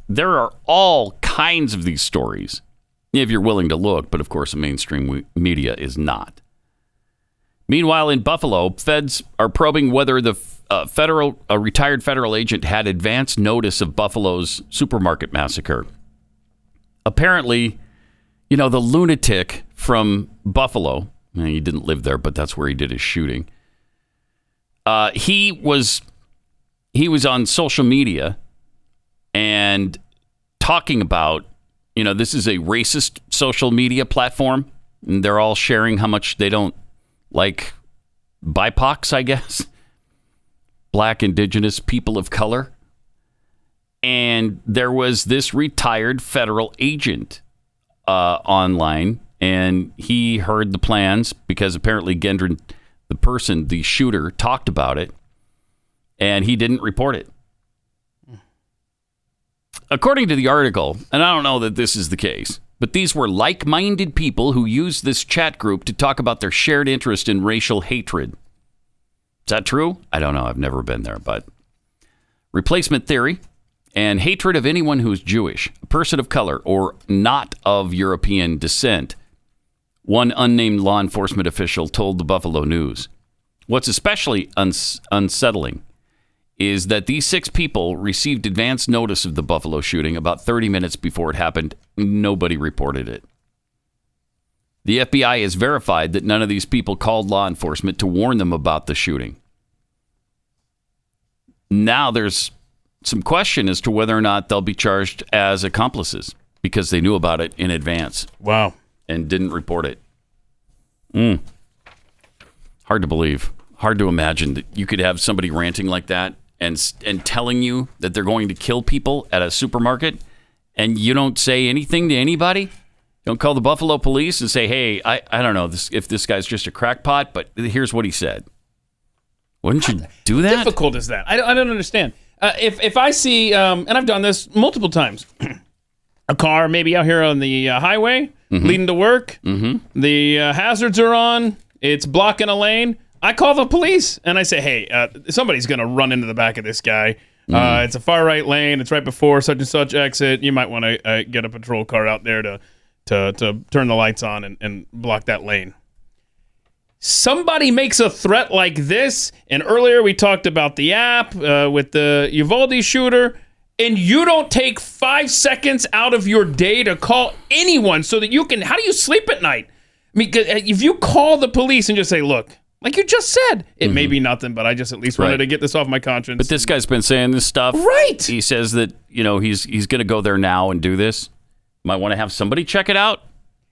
there are all kinds of these stories if you're willing to look, but of course, the mainstream media is not. Meanwhile, in Buffalo, feds are probing whether the uh, federal a retired federal agent had advance notice of Buffalo's supermarket massacre. Apparently, you know, the lunatic from Buffalo, he didn't live there, but that's where he did his shooting. Uh, he was he was on social media and talking about, you know, this is a racist social media platform, and they're all sharing how much they don't like BIPOCs, I guess, black, indigenous, people of color. And there was this retired federal agent uh, online, and he heard the plans because apparently Gendron, the person, the shooter, talked about it, and he didn't report it. According to the article, and I don't know that this is the case, but these were like minded people who used this chat group to talk about their shared interest in racial hatred. Is that true? I don't know. I've never been there, but replacement theory and hatred of anyone who is Jewish, a person of color, or not of European descent. One unnamed law enforcement official told the Buffalo News. What's especially uns- unsettling is that these six people received advance notice of the Buffalo shooting about 30 minutes before it happened. Nobody reported it. The FBI has verified that none of these people called law enforcement to warn them about the shooting. Now there's some question as to whether or not they'll be charged as accomplices because they knew about it in advance. Wow. And didn't report it. Mm. Hard to believe. Hard to imagine that you could have somebody ranting like that and and telling you that they're going to kill people at a supermarket and you don't say anything to anybody? Don't call the Buffalo police and say, "Hey, I, I don't know this, if this guy's just a crackpot, but here's what he said." Wouldn't you do that? How difficult is that? I don't, I don't understand. Uh, if if I see, um, and I've done this multiple times, a car maybe out here on the uh, highway Mm-hmm. leading to work, the uh, hazards are on, it's blocking a lane. I call the police and I say, hey, uh, somebody's gonna run into the back of this guy. Uh, Mm. it's a far right lane. It's right before such and such exit. You might want to uh, get a patrol car out there to to to turn the lights on and, and block that lane. somebody makes a threat like this, and earlier we talked about the app uh, with the Uvalde shooter, and you don't take five seconds out of your day to call anyone so that you can. How do you sleep at night? I mean, 'cause if you call the police and just say, "Look," like you just said, it may be nothing, but I just at least wanted Mm-hmm. Right. to get this off my conscience. But this guy's been saying this stuff. Right. He says that, you know, he's he's going to go there now and do this. Might want to have somebody check it out.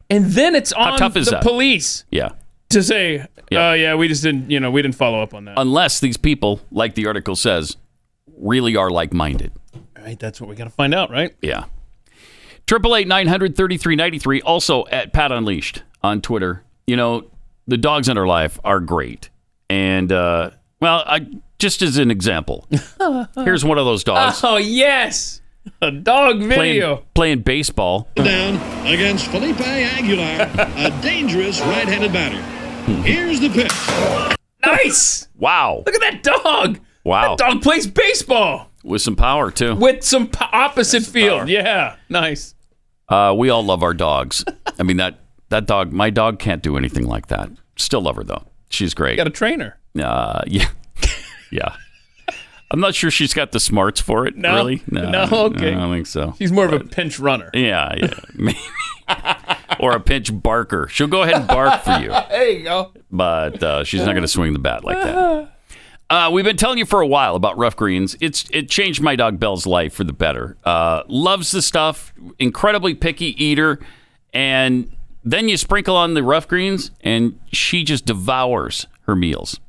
and then it's on tough is the that? police Yeah. to say, Yeah. "Oh yeah, we just didn't, you know, we didn't follow up on that." Unless these people, like the article says, really are like-minded. right, that's what we got to find out, right? Yeah. Triple eight nine hundred thirty three ninety three. Also at Pat Unleashed on Twitter. You know, the dogs in our life are great, and uh, well, I just as an example, here's one of those dogs Oh yes, a dog video. playing playing baseball. Down against Felipe Aguilar, a dangerous right-handed batter. Here's the pitch. Nice. Wow, Look at that dog. wow, That dog plays baseball with some power too. with some po- opposite field. power. Yeah, nice. Uh, we all love our dogs. I mean that that dog, my dog can't do anything like that. Still love her though. She's great. Got a trainer. Uh, yeah, yeah. I'm not sure she's got the smarts for it. No? really? No, okay. I don't think so. She's more of a pinch runner. Yeah, yeah, maybe. or a pinch barker. She'll go ahead and bark for you, There you go. but uh, she's not going to swing the bat like that. Uh, we've been telling you for a while about rough greens. It's it changed my dog Belle's life for the better. Uh, loves the stuff, incredibly picky eater, and then you sprinkle on the rough greens, and she just devours her meals.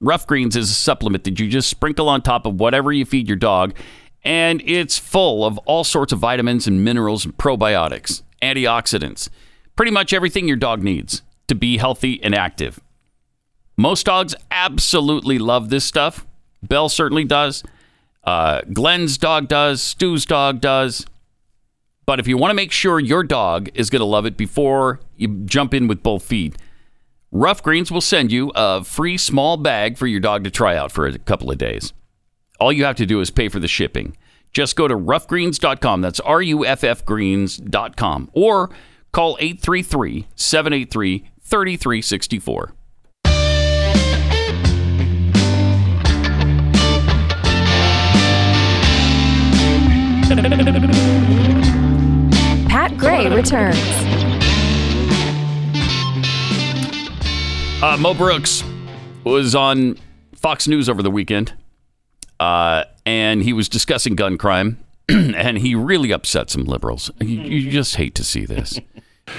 Rough Greens is a supplement that you just sprinkle on top of whatever you feed your dog, and it's full of all sorts of vitamins and minerals and probiotics, antioxidants, pretty much everything your dog needs to be healthy and active. Most dogs absolutely love this stuff. Belle certainly does. Uh, Glenn's dog does. Stu's dog does. But if you want to make sure your dog is going to love it before you jump in with both feet, Rough Greens will send you a free small bag for your dog to try out for a couple of days. All you have to do is pay for the shipping. Just go to roughgreens.com. That's R U F F greens.com. Or call 833 783 3364. Pat Gray returns. Uh, Mo Brooks was on Fox News over the weekend, uh, and he was discussing gun crime, and he really upset some liberals. You, you just hate to see this.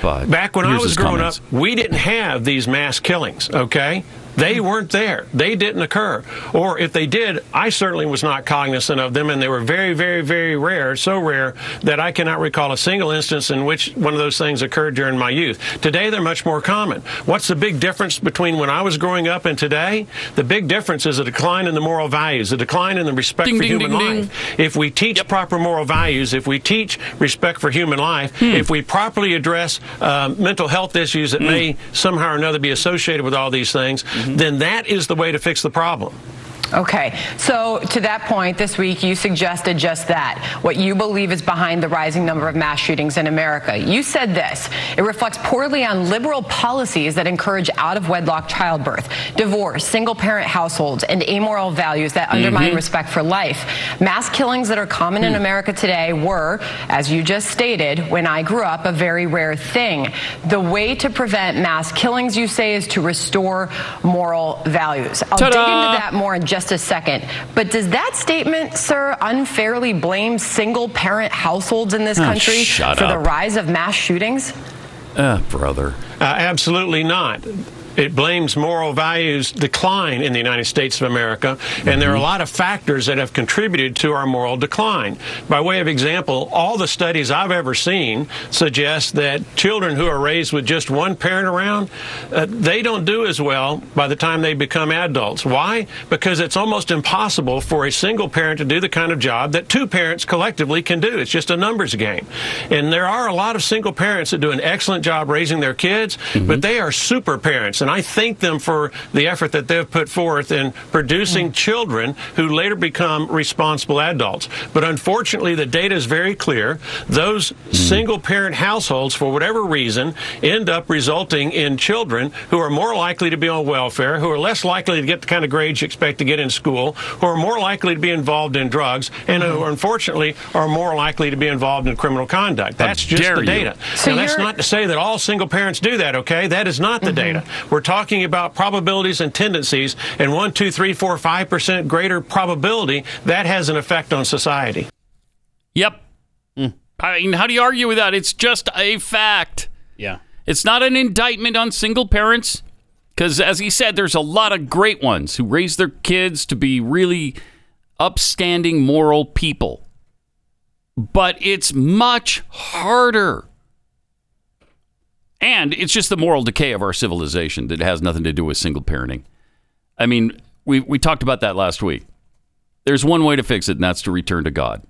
But Back when I was growing comments. up, we didn't have these mass killings, okay? They weren't there. They didn't occur. Or if they did, I certainly was not cognizant of them, and they were very, very, very rare, so rare that I cannot recall a single instance in which one of those things occurred during my youth. Today, they're much more common. What's the big difference between when I was growing up and today? The big difference is a decline in the moral values, a decline in the respect Ding, for ding, human ding, life. If we teach proper moral values, if we teach respect for human life, Hmm. if we properly address uh, mental health issues that may somehow or another be associated with all these things, Mm-hmm. then that is the way to fix the problem. Okay, so to that point, this week you suggested just that, what you believe is behind the rising number of mass shootings in America. You said this it reflects poorly on liberal policies that encourage out of wedlock childbirth, divorce, single parent households, and amoral values that undermine Mhm. respect for life. Mass killings that are common in America today were, as you just stated, when I grew up, a very rare thing. The way to prevent mass killings, you say, is to restore moral values. I'll dig into that more in just a second. But does that statement, sir, unfairly blame single parent households in this Ah, country shut for the rise of mass shootings? Uh, brother. Uh, absolutely not. It blames moral values decline in the United States of America, and there are a lot of factors that have contributed to our moral decline. By way of example, all the studies I've ever seen suggest that children who are raised with just one parent around, uh, they don't do as well by the time they become adults. Why? Because it's almost impossible for a single parent to do the kind of job that two parents collectively can do. It's just a numbers game. And there are a lot of single parents that do an excellent job raising their kids, but they are super parents. And I thank them for the effort that they've put forth in producing mm. children who later become responsible adults. But unfortunately, the data is very clear. Those mm. single parent households, for whatever reason, end up resulting in children who are more likely to be on welfare, who are less likely to get the kind of grades you expect to get in school, who are more likely to be involved in drugs, and who mm-hmm. unfortunately are more likely to be involved in criminal conduct. That's just dare the you. data. So now, that's not to say that all single parents do that, okay? That is not the mm-hmm. data. We're talking about probabilities and tendencies, and one, two, three, four, five percent greater probability that has an effect on society. Yep. Hmm. I mean, how do you argue with that? It's just a fact. Yeah. It's not an indictment on single parents. Because, as he said, there's a lot of great ones who raise their kids to be really upstanding, moral people. But it's much harder. And it's just the moral decay of our civilization that has nothing to do with single parenting. I mean, we, we talked about that last week. There's one way to fix it, and that's to return to God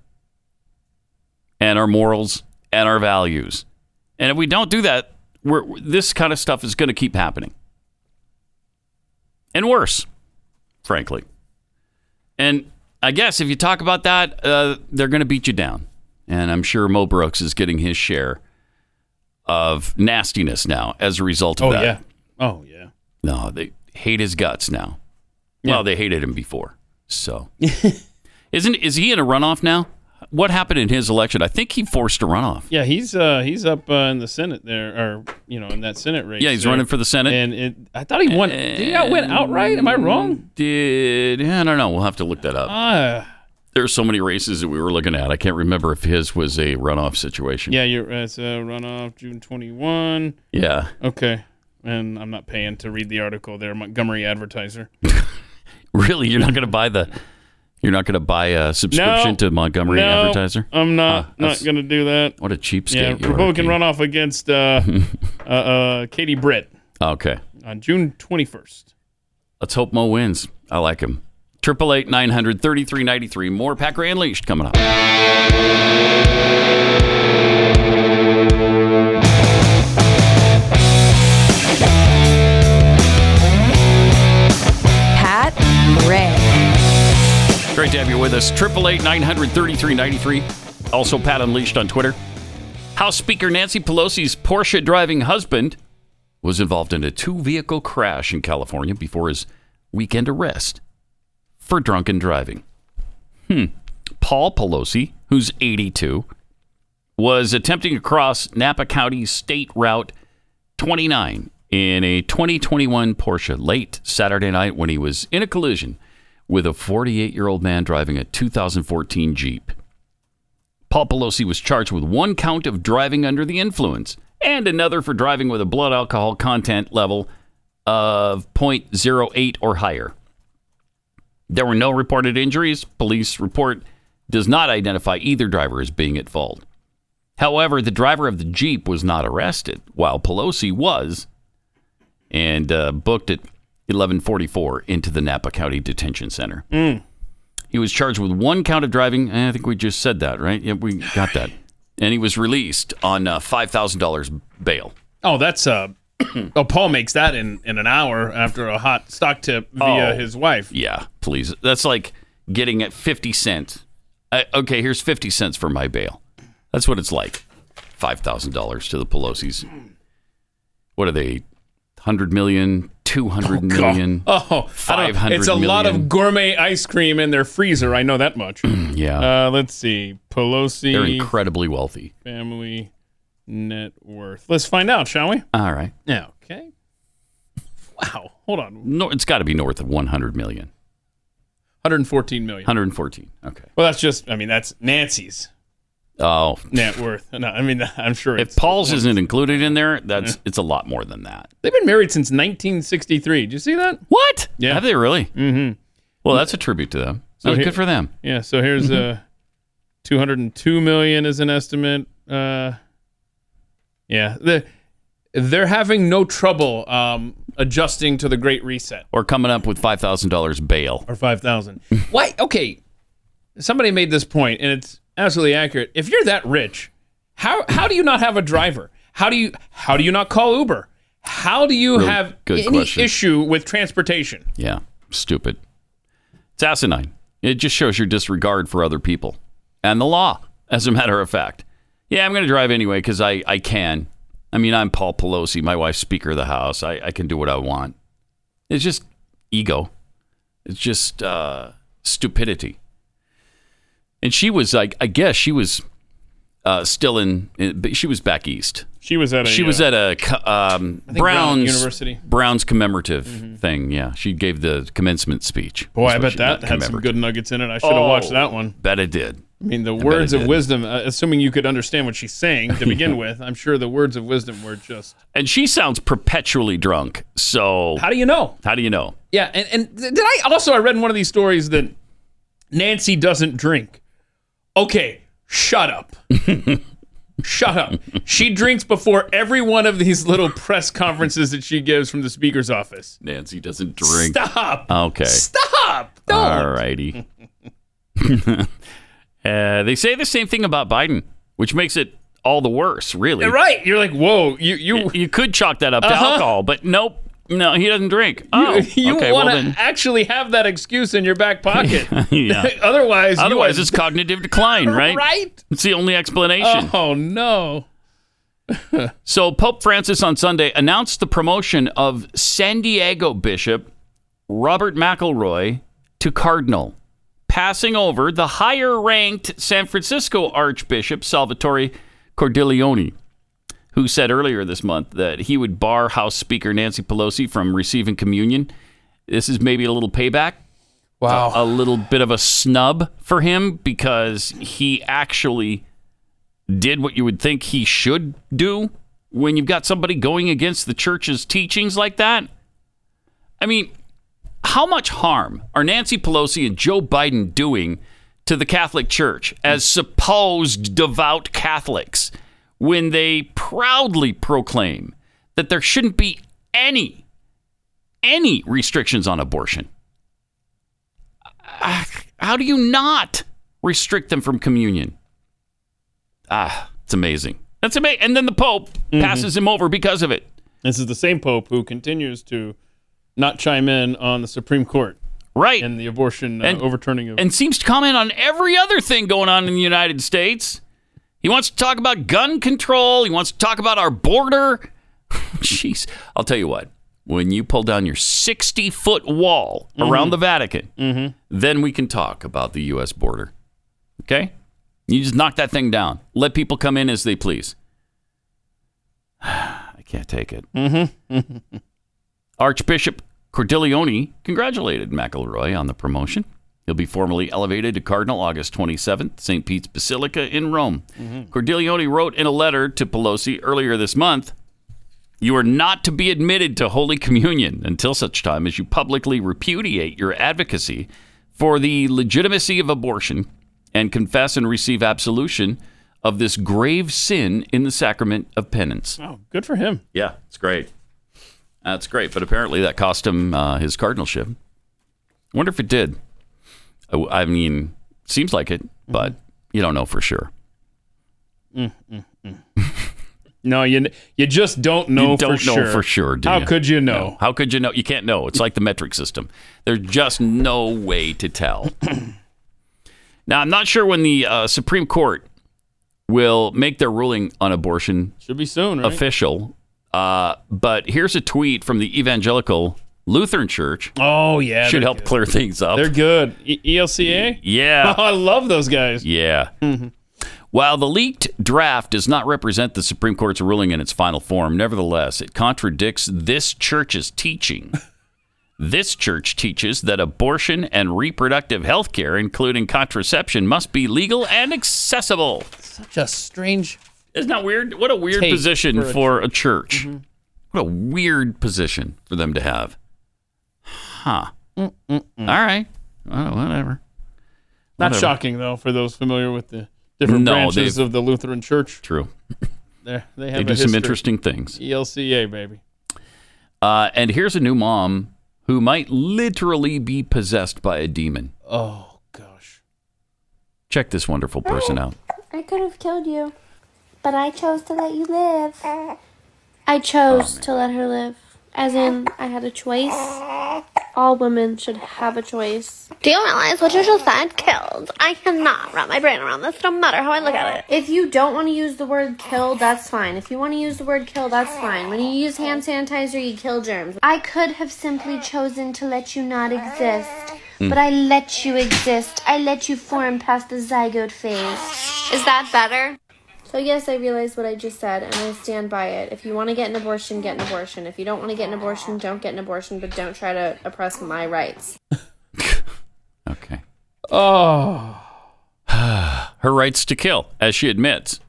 and our morals and our values. And if we don't do that, we're, this kind of stuff is going to keep happening. And worse, frankly. And I guess if you talk about that, uh, they're going to beat you down. And I'm sure Mo Brooks is getting his share of nastiness now as a result of Oh that. yeah. Oh yeah. No, they hate his guts now. Yeah. Well, they hated him before. So, isn't is he in a runoff now? What happened in his election? I think he forced a runoff. Yeah, he's uh he's up uh, in the Senate there, or you know, in that Senate race. Yeah, he's there. running for the Senate. and it, I thought he won. Did he not win outright? Am I wrong? Did I don't know. We'll have to look that up. Ah, There's so many races that we were looking at. I can't remember if his was a runoff situation. yeah, you're it's a runoff June 21. Yeah. Okay, and I'm not paying to read the article there. Montgomery Advertiser. Really, you're not going to buy the you're not going to buy a subscription No. to Montgomery no, Advertiser? I'm not Ah, not gonna do that. What a cheapskate Yeah, are, Republican runoff against uh, uh, uh, Katie Britt Okay. on June 21st. Let's hope Mo wins. I like him. Triple eight nine hundred thirty three ninety three. More Packer Unleashed coming up. Pat Gray. Great to have you with us. Triple eight nine hundred thirty three ninety three. Also, Pat Unleashed on Twitter. House Speaker Nancy Pelosi's Porsche driving husband was involved in a two vehicle crash in California before his weekend arrest for drunken driving. Hmm. Paul Pelosi, who's 82, was attempting to cross Napa County State Route 29 in a 2021 Porsche late Saturday night when he was in a collision with a 48 year old man driving a 2014 Jeep. Paul Pelosi was charged with one count of driving under the influence and another for driving with a blood alcohol content level of 0.08 or higher. There were no reported injuries. Police report does not identify either driver as being at fault. However, the driver of the Jeep was not arrested, while Pelosi was, and uh, booked at 11:44 into the Napa County Detention Center. Mm. He was charged with one count of driving. I think we just said that, right? Yeah, we got that. And he was released on uh, five thousand dollars bail. Oh, that's uh oh Paul makes that in in an hour after a hot stock tip via Oh. his wife. Yeah, please. That's like getting at fifty cents. Uh, okay, here's fifty cents for my bail. That's what it's like. Five thousand dollars to the Pelosi's. What are they? Hundred million, two hundred million, Oh, I don't- five hundred It's a lot of gourmet ice cream in their freezer. I know that much. Yeah. Uh, let's see. Pelosi They're incredibly wealthy. family net worth. Let's find out, shall we? All right. Yeah. Okay. Wow. Hold on. No, it's got to be north of one hundred million. 114 million. 114. Okay. Well, that's just. I mean, that's Nancy's Oh, net worth. No, I mean, I'm sure if. Paul's isn't included in there, that's it's a lot more than that. They've been married since 1963. Did you see that? What? Yeah. Have they really? Mm-hmm. Well, that's a tribute to them. So here- good for them. Yeah. So here's uh, 202 million is an estimate. Uh, yeah. The they're having no trouble um, adjusting to the Great Reset Or coming up with five thousand dollars bail. or 5,000. Why? Okay. Somebody made this point, and it's absolutely accurate. If you're that rich, how how do you not have a driver? How do you how do you not call Uber? How do you have any question. issue with transportation? Yeah, stupid. It's asinine. It just shows your disregard for other people and the law, as a matter of fact. Yeah, I'm going to drive anyway because I, I can. I mean, I'm Paul Pelosi, my wife's Speaker of the House. I, I can do what I want. It's just ego. It's just uh, stupidity. And she was like, I guess she was uh, still in, in- she was back east. She was at a. She was uh, at a um, think Brown Brown's University. Mm-hmm. Brown's commemorative thing. Yeah, she gave the commencement speech. Boy, I bet that had some good nuggets in it. I should have watched Oh, that one. Bet it did. I mean, the bet words of did. wisdom, uh, assuming you could understand what she's saying to begin with, I'm sure the words of wisdom were just. And she sounds perpetually drunk. So How do you know? how do you know? Yeah, and, and did I also I read in one of these stories that Nancy doesn't drink. Okay, shut up. shut up. She drinks before every one of these little press conferences that she gives from the speaker's office. Nancy doesn't drink. Stop. Okay. Stop. Don't. All righty. uh, they say the same thing about Biden, which makes it all the worse, really. You're Right. You're like, whoa, you you You could chalk that up to Uh-huh. alcohol, but nope. No, he doesn't drink. Oh, you okay. want to then. actually have that excuse in your back pocket. Yeah. Otherwise, Otherwise, it's cognitive decline, right? Right. It's the only explanation. Oh no. So Pope Francis on Sunday announced the promotion of San Diego Bishop Robert McElroy to cardinal, passing over the higher-ranked San Francisco Archbishop Salvatore Cordileone, who said earlier this month that he would bar House Speaker Nancy Pelosi from receiving communion. This is maybe a little payback. Wow. A, a little bit of a snub for him because he actually did what you would think he should do when you've got somebody going against the church's teachings like that. I mean, how much harm are Nancy Pelosi and Joe Biden doing to the Catholic Church as supposed devout Catholics when they proudly proclaim that there shouldn't be any any restrictions on abortion? Ah, How do you not restrict them from communion? Ah, it's amazing. That's amazing. And then the Pope passes him over because of it. This is the same pope who continues to not chime in on the Supreme Court Right. and the abortion uh, And- overturning of. and seems to comment on every other thing going on in the United States. He wants to talk about gun control. He wants to talk about our border. Jeez, I'll tell you what. When you pull down your 60 foot wall mm-hmm. around the Vatican, mm-hmm. then we can talk about the U.S. border. Okay? You just knock that thing down. Let people come in as they please. I can't take it. Mm-hmm. Archbishop Cordileone congratulated McElroy on the promotion. He'll be formally elevated to Cardinal August 27th, St. Pete's Basilica in Rome. Mm-hmm. Cordileone wrote in a letter to Pelosi earlier this month You are not to be admitted to Holy Communion until such time as you publicly repudiate your advocacy for the legitimacy of abortion and confess and receive absolution of this grave sin in the sacrament of penance. oh, good for him. Yeah, it's great. That's great, but apparently that cost him uh, his cardinalship. Wonder if it did. I, I mean, seems like it, but you don't know for sure. No, you you just don't know you don't for know sure. for sure. Do How you? could you know? No. How could you know? You can't know. It's like the metric system. There's just no way to tell. now, I'm not sure when the uh, Supreme Court will make their ruling on abortion Should be soon, right? official. Uh, but here's a tweet from the Evangelical Lutheran Church. oh yeah, Should help good. clear things up. They're good. E- ELCA. yeah. I love those guys. Yeah. While the leaked draft does not represent the Supreme Court's ruling in its final form, nevertheless, it contradicts this church's teaching. this church teaches that abortion and reproductive health care, including contraception, must be legal and accessible. Such a strange. Isn't that weird? What a weird Take position for a for a church. What a weird position for them to have. Huh. All right. Well, whatever. Not Whatever. shocking though for those familiar with the different No, branches of the Lutheran Church. True. There, they have They a do some interesting things. ELCA baby. Uh, and here's a new mom who might literally be possessed by a demon. Oh gosh. Check this wonderful person out. I could have killed you, but I chose to let you live. I chose to let her live. As in, I had a choice. All women should have a choice. Do you realize what you just said? Killed. I cannot wrap my brain around this no matter how I look at it. If you don't want to use the word kill, that's fine. If you want to use the word kill, that's fine. When you use hand sanitizer, you kill germs. I could have simply chosen to let you not exist. Mm. But I let you exist. I let you form past the zygote phase. Is that better? So, yes, I realize what I just said, and I stand by it. If you want to get an abortion, get an abortion. If you don't want to get an abortion, don't get an abortion, but don't try to oppress my rights. Okay. Oh. Her rights to kill, as she admits.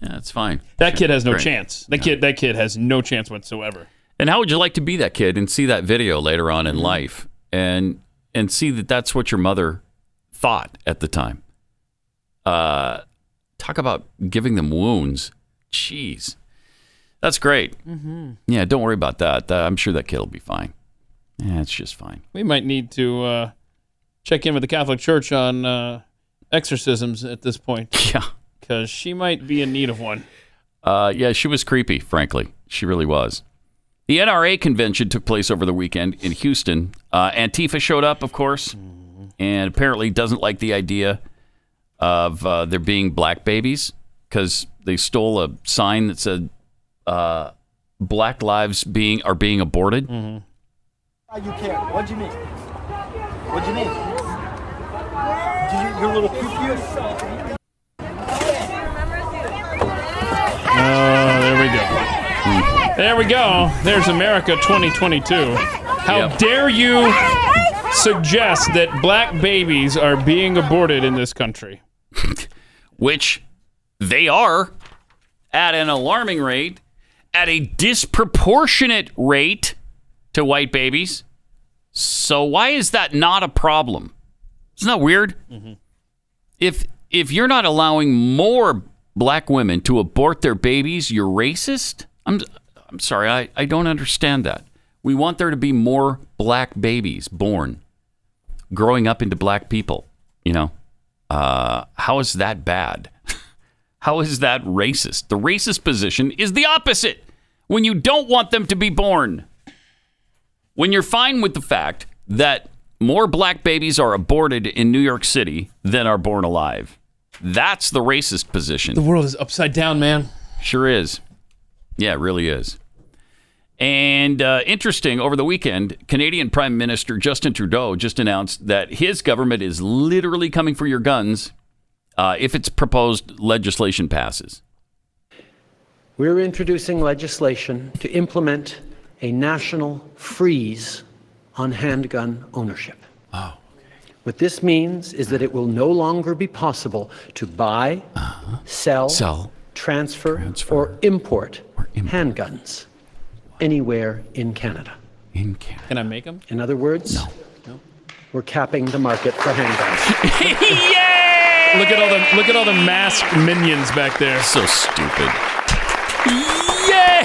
Yeah, that's fine. That kid has no Great. chance. That kid that kid has no chance whatsoever. And how would you like to be that kid and see that video later on Mm-hmm. in life and and see that that's what your mother thought at the time? Uh, talk about giving them wounds. Jeez, that's great. Mm-hmm. Yeah, don't worry about that. Uh, I'm sure that kid will be fine. Yeah, it's just fine. We might need to uh, check in with the Catholic Church on uh, exorcisms at this point. Yeah. Because she might be in need of one. Uh, yeah, she was creepy, frankly. She really was. The NRA convention took place over the weekend in Houston. Uh, Antifa showed up, of course, and apparently doesn't like the idea of uh, there being black babies because they stole a sign that said uh, "Black lives being are being aborted." You can't. What'd you mean? What'd you mean? Did you, your little poo Oh, there we go. There we go. There's America 2022. How Yep. dare you suggest that black babies are being aborted in this country? Which they are at an alarming rate, at a disproportionate rate to white babies. So why is that not a problem? Isn't that weird? Mm-hmm. If if you're not allowing more black women to abort their babies, you're racist. I'm I'm sorry, I, I don't understand that. We want there to be more black babies born, growing up into black people. You know, uh, how is that bad? How is that racist? The racist position is the opposite. When you don't want them to be born, when you're fine with the fact that more black babies are aborted in New York City than are born alive, that's the racist position. The world is upside down, man. Sure is. Yeah, it really is. And uh, interesting, over the weekend, Canadian Prime Minister Justin Trudeau just announced that his government is literally coming for your guns uh, if its proposed legislation passes. We're introducing legislation to implement a national freeze on handgun ownership. Oh. What this means is that it will no longer be possible to buy, sell, Sell. transfer, or import handguns anywhere in Canada. In Canada. Can I make them? In other words, no. no. We're capping the market for handguns. Yay! Look at all the look at all the masked minions back there. So stupid. Yay!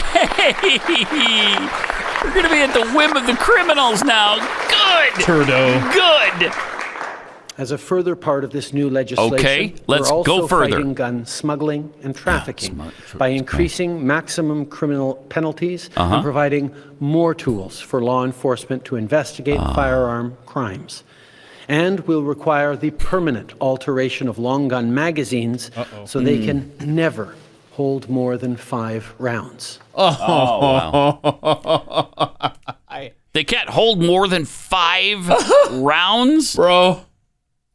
We're going to be at the whim of the criminals now. Good. Trudeau. Good. As a further part of this new legislation, Okay, let's we're also go further. fighting gun smuggling and trafficking by increasing maximum criminal penalties Uh-huh. and providing more tools for law enforcement to investigate Ah. firearm crimes. And we'll require the permanent alteration of long gun magazines so they Hmm. can never hold more than five rounds. Oh, wow. They can't hold more than five rounds? Bro,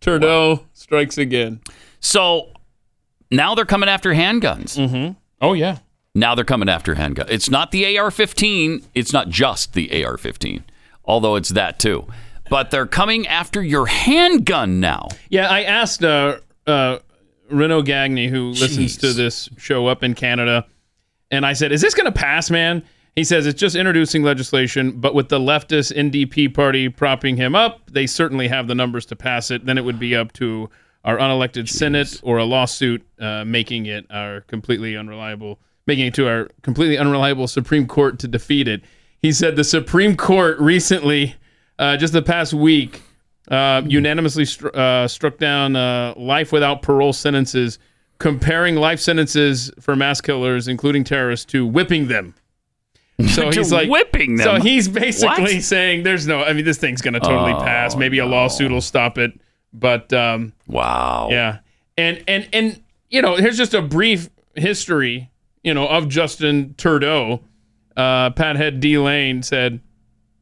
Trudeau strikes again. So now they're coming after handguns. Mm-hmm. Oh, yeah. Now they're coming after handguns. It's not the AR 15. It's not just the AR 15, although it's that too. But they're coming after your handgun now. Yeah, I asked uh, uh, Renaud Gagne, who listens to this show up in Canada, and I said, "Is this going to pass, man?" He says it's just introducing legislation, but with the leftist NDP party propping him up, they certainly have the numbers to pass it. Then it would be up to our unelected Senate or a lawsuit uh, making it our completely unreliable, making it to our completely unreliable Supreme Court to defeat it. He said the Supreme Court recently, uh, just the past week, uh, unanimously str- uh, struck down uh, life without parole sentences, comparing life sentences for mass killers, including terrorists, to whipping them. So he's like whipping them. So he's basically What? saying there's no. I mean, this thing's going to totally Oh, pass. Maybe a lawsuit will stop it. But um, wow. yeah, and and and you know, here's just a brief history. You know, of Justin Trudeau. Uh, Pat Head D Lane said,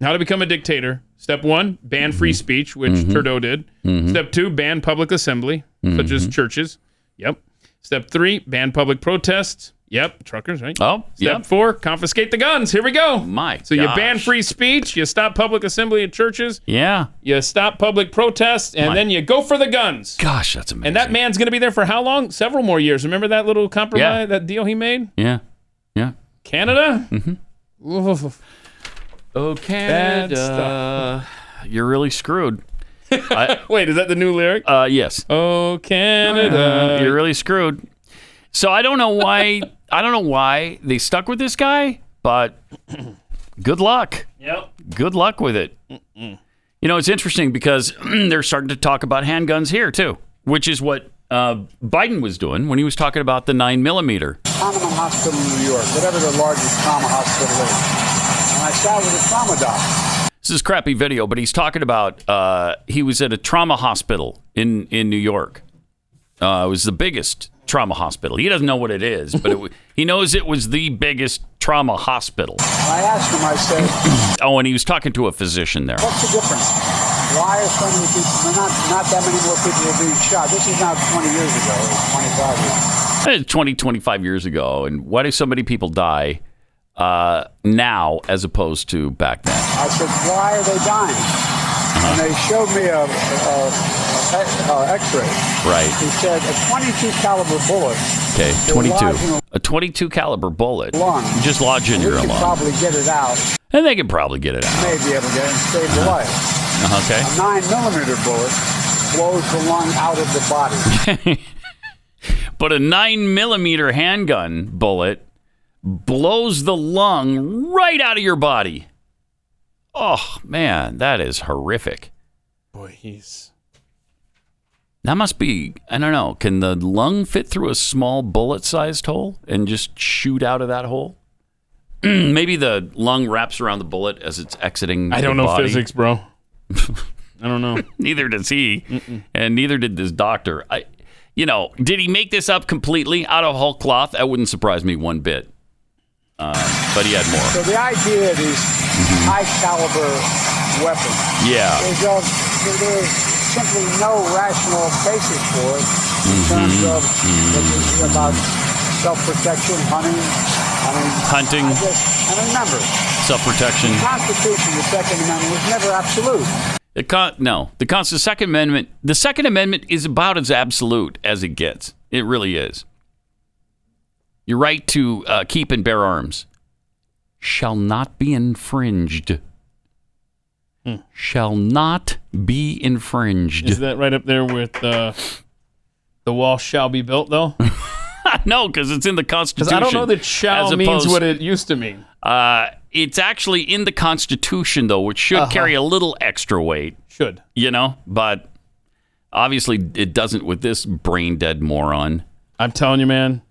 "How to become a dictator." Step one: ban free speech, which Mhm. Trudeau did. Mhm. Step two: ban public assembly, such as Mhm. churches. Yep. Step three: ban public protests. Yep, truckers, right? Oh, Step yep. four: confiscate the guns. Here we go. My So you ban free speech, you stop public assembly at churches, Yeah. you stop public protests, and My- then you go for the guns. Gosh, that's amazing. And that man's going to be there for how long? Several more years. Remember that little compromise, Yeah. that deal he made? Yeah. Yeah. Canada? Mm-hmm. Oh, Canada. You're really screwed. I, Wait, is that the new lyric? uh, yes. Oh, Canada. Uh, you're really screwed. So I don't know why. I don't know why they stuck with this guy, but good luck. Yep. Good luck with it. You know, it's interesting because they're starting to talk about handguns here too, which is what uh, Biden was doing when he was talking about the nine millimeter. Hahnemann Hospital in New York, whatever the largest trauma hospital is. And I sat with a trauma doc. This is crappy video, but he's talking about uh, he was at a trauma hospital in in New York. Uh, it was the biggest trauma hospital. He doesn't know what it is, but it, he knows it was the biggest trauma hospital. I asked him, I said, Oh, and he was talking to a physician there. what's the difference? Why are so many people, not, not that many more people are being shot? This is now 20 years ago, or 25 years. Eh, 20, 25 years ago. And why do so many people die uh, now as opposed to back then? I said, why are they dying? And they showed me a, a, a, a uh, x-ray. Right. He said a 22 caliber bullet Okay, 22. A 22 caliber bullet. Lung. You just lodge in your lung. probably get it out. And they can probably get it out. May be able to get it and save the uh-huh. life. Uh-huh, okay. A nine millimeter bullet blows the lung out of the body. But a nine millimeter handgun bullet blows the lung right out of your body. Oh, man, that is horrific. Boy, he's. That must be, I don't know, can the lung fit through a small bullet sized hole and just shoot out of that hole? Maybe the lung wraps around the bullet as it's exiting. I don't the know body. physics, bro. I don't know. neither does he, and neither did this doctor. I, you know, did he make this up completely out of whole cloth? That wouldn't surprise me one bit. Uh, but he had more. So the idea of these high caliber weapons Yeah. is of there's simply no rational basis for it in Mm-hmm. terms of is about self-protection, hunting. I mean, Hunting. I just, and remember, Self protection. the Constitution, the Second Amendment, was never absolute. The con- no, the Con- the Second Amendment. The Second Amendment is about as absolute as it gets. It really is. Your right to uh, keep and bear arms shall not be infringed. Shall not be infringed. Is that right up there with uh, the wall shall be built, though? no, because it's in the Because Constitution. I don't know that shall as means what it used to mean. Uh, it's actually in the Constitution, though, which should Uh-huh. carry a little extra weight. Should. You know, but obviously it doesn't with this brain dead moron. I'm telling you, man,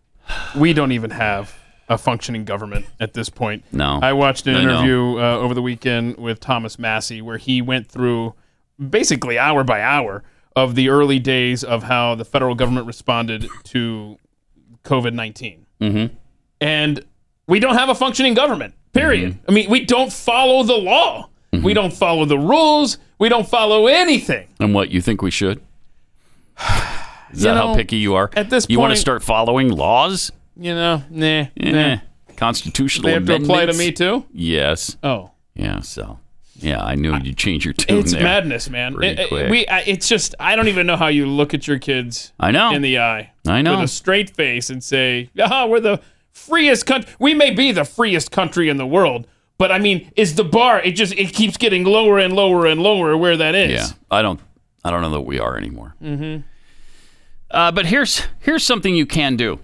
we don't even have a functioning government at this point. No. I watched an know. interview uh, over the weekend with Thomas Massie where he went through basically hour by hour of the early days of how the federal government responded to COVID 19. Mm-hmm. And we don't have a functioning government, period. Mm-hmm. I mean, we don't follow the law, we don't follow the rules, we don't follow anything. And what you think we should? Is You that how picky you are? at this point. you want to start following laws? You know, nah, Eh, nah. Constitutional They have to apply to amendments? me too? Yes. Oh. Yeah. So. Yeah, I knew you'd change your tune It's there. madness, man. Pretty It- it- quick. we, I, it's just I don't even know how you look at your kids. I know. in the eye. I know. with a straight face and say, "Ah, we're the freest country. We may be the freest country in the world, but I mean, is the bar? It just it keeps getting lower and lower and lower. Where that is? Yeah, I don't. I don't know that we are anymore. Mm-hmm. Uh, but here's here's something you can do.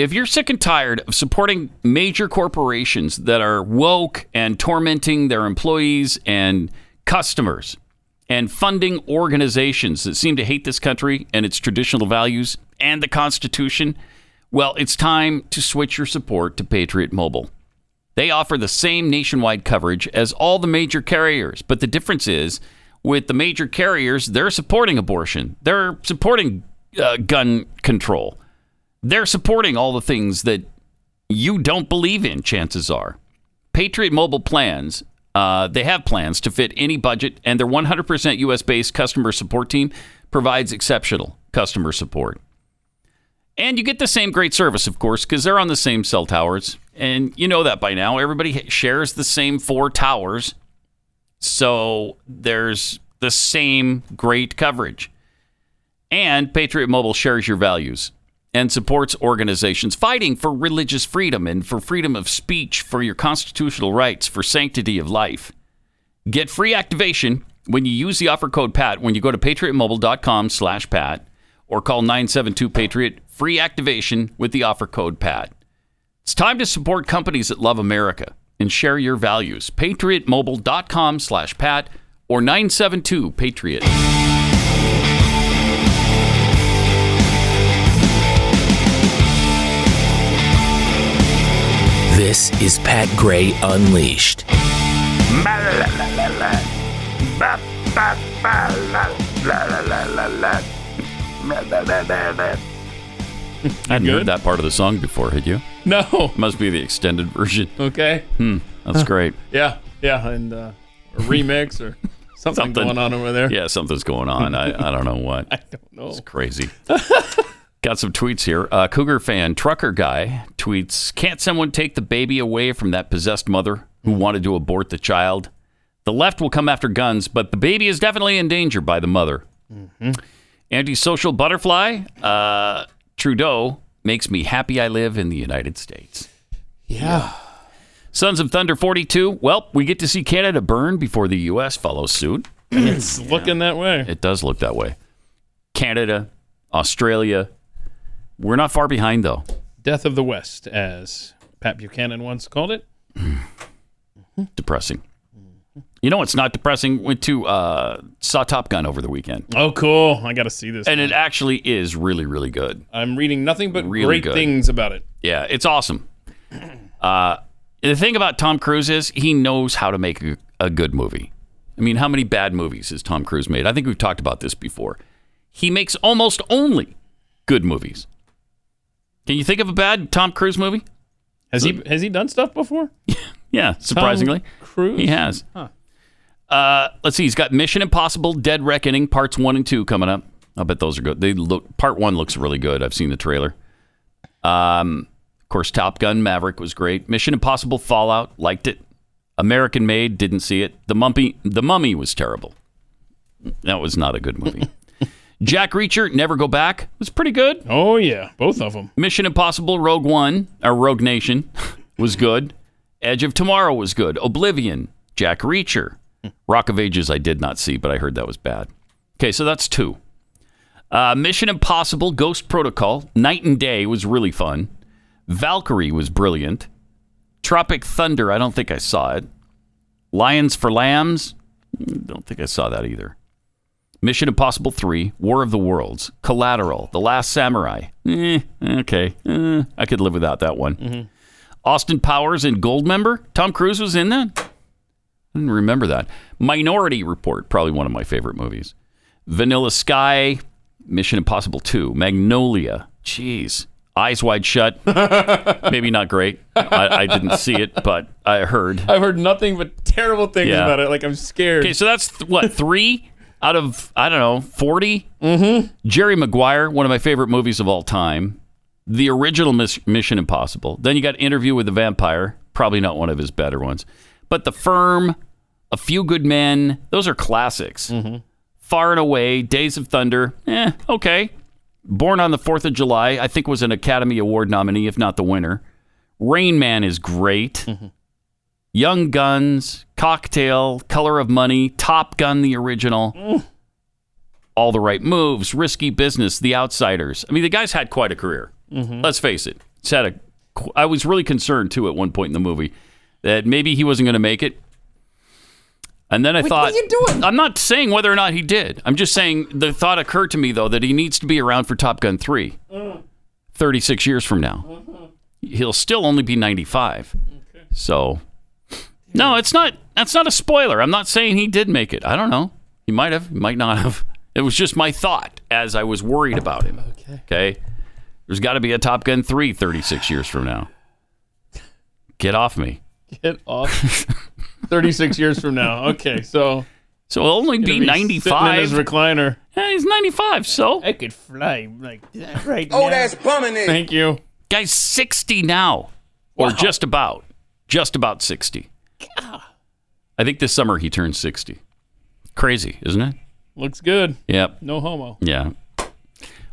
If you're sick and tired of supporting major corporations that are woke and tormenting their employees and customers and funding organizations that seem to hate this country and its traditional values and the Constitution, well, it's time to switch your support to Patriot Mobile. They offer the same nationwide coverage as all the major carriers, but the difference is with the major carriers, they're supporting abortion, they're supporting uh, gun control, they're supporting all the things that you don't believe in, chances are. Patriot Mobile plans, uh, they have plans to fit any budget, and their 100% US based customer support team provides exceptional customer support. And you get the same great service, of course, because they're on the same cell towers. And you know that by now. Everybody shares the same four towers. So there's the same great coverage. And Patriot Mobile shares your values and supports organizations fighting for religious freedom and for freedom of speech, for your constitutional rights, for sanctity of life. Get free activation when you use the offer code PAT when you go to patriotmobile.com slash PAT or call 972-PATRIOT. Free activation with the offer code PAT. It's time to support companies that love America and share your values. patriotmobile.com slash PAT or 972-PATRIOT. This is Pat Gray Unleashed. I hadn't heard that part of the song before, had you? No. Must be the extended version. Okay. Hmm, that's great. Yeah, yeah, and uh, a remix or something, going on over there. Yeah, something's going on. I, I don't know what. I don't know. It's crazy. Got some tweets here. Uh, Cougar fan Trucker Guy tweets Can't someone take the baby away from that possessed mother who wanted to abort the child? The left will come after guns, but the baby is definitely in danger by the mother. Antisocial butterfly uh, Trudeau makes me happy I live in the United States. Yeah. Sons of Thunder 42. Well, we get to see Canada burn before the U.S. follows suit. It's looking that way. It does look that way. Canada, Australia. We're not far behind, though. Death of the West, as Pat Buchanan once called it. Depressing. You know what's not depressing? Went to uh, saw Top Gun over the weekend, Oh, cool. I got to see this. and it actually is really, really good. I'm reading nothing but Really great good. things about it. Yeah, it's awesome. Uh, the thing about Tom Cruise is he knows how to make a, a good movie. I mean, how many bad movies has Tom Cruise made? I think we've talked about this before. He makes almost only good movies. Can you think of a bad Tom Cruise movie? Has he has he done stuff before? Yeah, surprisingly, Cruise? he has. Huh. Uh, let's see. He's got Mission Impossible: Dead Reckoning parts one and two coming up. I bet those are good. They look. Part one looks really good. I've seen the trailer. Um, of course, Top Gun Maverick was great. Mission Impossible Fallout liked it. American Made didn't see it. The Mummy. The Mummy was terrible. That was not a good movie. Jack Reacher, Never Go Back was pretty good. Oh yeah, both of them. Mission Impossible Rogue One or Rogue Nation was good. Edge of Tomorrow was good. Oblivion, Jack Reacher, Rock of Ages I did not see, but I heard that was bad. Okay, so that's two. Uh, Mission Impossible Ghost Protocol, Night and Day was really fun. Valkyrie was brilliant. Tropic Thunder, I don't think I saw it. Lions for Lambs, mm, don't think I saw that either. Mission Impossible 3, War of the Worlds, Collateral, The Last Samurai. Eh, okay. Eh, I could live without that one. Austin Powers and Goldmember. Tom Cruise was in that? I didn't remember that. Minority Report, probably one of my favorite movies. Vanilla Sky, Mission Impossible 2, Magnolia. Jeez. Eyes Wide Shut. Maybe not great. I, I didn't see it, but I heard. I've heard nothing but terrible things Yeah. about it. Like I'm scared. Okay, so that's th- what three out of I don't know 40 Mm-hmm. Jerry Maguire, one of my favorite movies of all time. The original Miss- Mission Impossible. Then you got Interview with the Vampire, probably not one of his better ones. But The Firm, A Few Good Men, those are classics. Far and Away, Days of Thunder, eh, okay. Born on the Fourth of July, I think was an Academy Award nominee, if not the winner. Rain Man is great. Young Guns, Cocktail, Color of Money, Top Gun, the original. Mm. All the right moves, Risky Business, The Outsiders. I mean, the guy's had quite a career. Mm-hmm. Let's face it. He's had a. I was really concerned too at one point in the movie that maybe he wasn't going to make it. And then I thought, what are you doing? I'm not saying whether or not he did. I'm just saying the thought occurred to me though that he needs to be around for Top Gun 3. Mm. 36 years from now. Mm-hmm. He'll still only be 95. So, no, it's not. That's not a spoiler. I'm not saying he did make it. I don't know. He might have. He might not have. It was just my thought as I was worried about him. Okay. Okay. There's got to be a Top Gun 3 36 years from now. Get off me. Get off. 36 years from now. Okay, so. So it'll only be be 95. in his recliner. Yeah, he's 95, so. I could fly like that right Oh, now. that's plumbing Thank you. Guy's 60 now. Or just about. Just about 60. I think this summer he turns 60. Crazy, isn't it? Looks good. Yep. No homo. Yeah.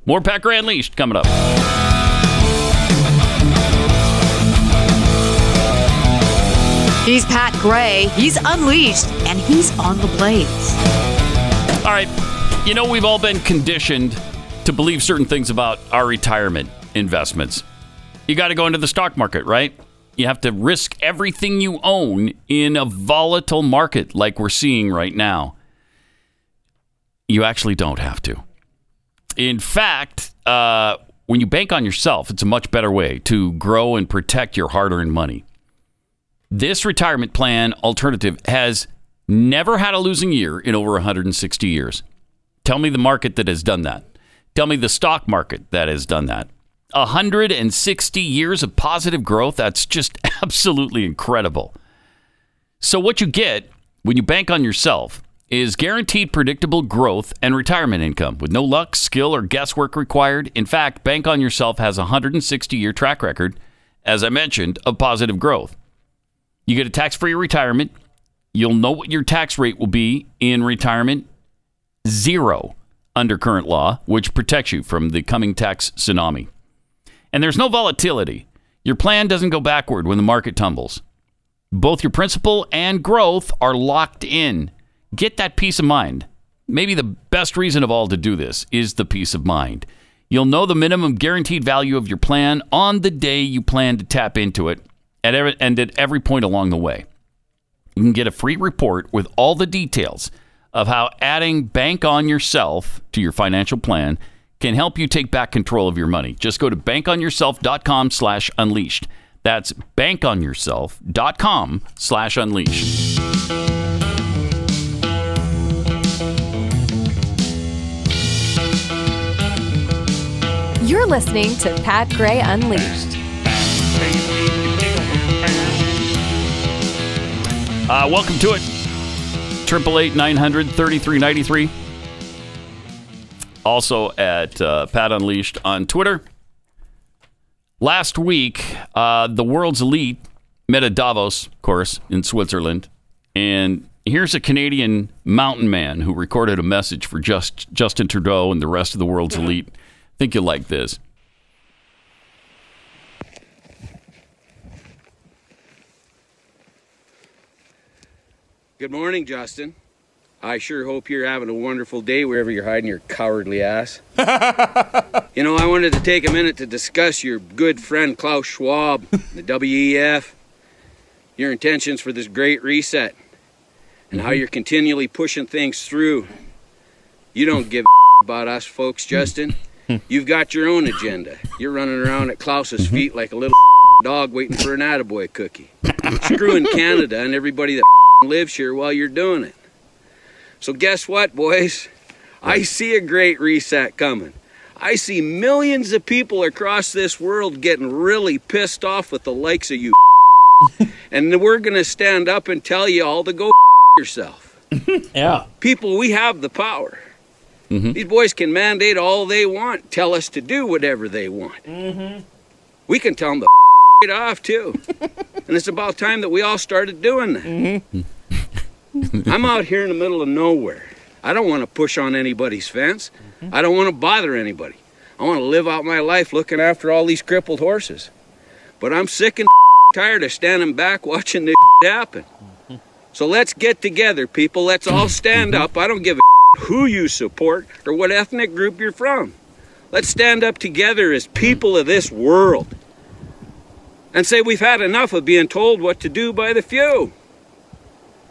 More Pat Gray Unleashed coming up. He's Pat Gray. He's unleashed, and he's on the blaze. All right. You know, we've all been conditioned to believe certain things about our retirement investments. You got to go into the stock market, right? You have to risk everything you own in a volatile market like we're seeing right now. You actually don't have to. In fact, uh, when you bank on yourself, it's a much better way to grow and protect your hard earned money. This retirement plan alternative has never had a losing year in over 160 years. Tell me the market that has done that. Tell me the stock market that has done that. 160 years of positive growth. That's just absolutely incredible. So, what you get when you bank on yourself is guaranteed predictable growth and retirement income with no luck, skill, or guesswork required. In fact, Bank on Yourself has a 160 year track record, as I mentioned, of positive growth. You get a tax free retirement. You'll know what your tax rate will be in retirement zero under current law, which protects you from the coming tax tsunami. And there's no volatility. Your plan doesn't go backward when the market tumbles. Both your principal and growth are locked in. Get that peace of mind. Maybe the best reason of all to do this is the peace of mind. You'll know the minimum guaranteed value of your plan on the day you plan to tap into it at every, and at every point along the way. You can get a free report with all the details of how adding Bank on Yourself to your financial plan can help you take back control of your money. Just go to bankonyourself.com slash unleashed. That's bankonyourself.com slash unleashed. You're listening to Pat Gray Unleashed. Uh, welcome to it. 888 900 3393. Also at uh, Pat Unleashed on Twitter. Last week, uh, the world's elite met at Davos, of course, in Switzerland, and here's a Canadian mountain man who recorded a message for just Justin Trudeau and the rest of the world's elite. I think you'll like this. Good morning, Justin. I sure hope you're having a wonderful day wherever you're hiding your cowardly ass. you know, I wanted to take a minute to discuss your good friend Klaus Schwab, the WEF, your intentions for this great reset, and how mm-hmm. you're continually pushing things through. You don't give a about us folks, mm-hmm. Justin. Hmm. You've got your own agenda. You're running around at Klaus's mm-hmm. feet like a little dog waiting for an attaboy cookie. Screwing Canada and everybody that lives here while you're doing it. So guess what, boys? I see a great reset coming. I see millions of people across this world getting really pissed off with the likes of you. and we're going to stand up and tell you all to go yourself. Yeah. People, we have the power. Mm-hmm. These boys can mandate all they want, tell us to do whatever they want. Mm-hmm. We can tell them to it off too. and it's about time that we all started doing that. Mm-hmm. Hmm. I'm out here in the middle of nowhere. I don't want to push on anybody's fence. Mm-hmm. I don't want to bother anybody. I want to live out my life looking after all these crippled horses. But I'm sick and tired of standing back watching this happen. Mm-hmm. So let's get together, people. Let's all stand mm-hmm. up. I don't give a who you support or what ethnic group you're from. Let's stand up together as people of this world and say we've had enough of being told what to do by the few.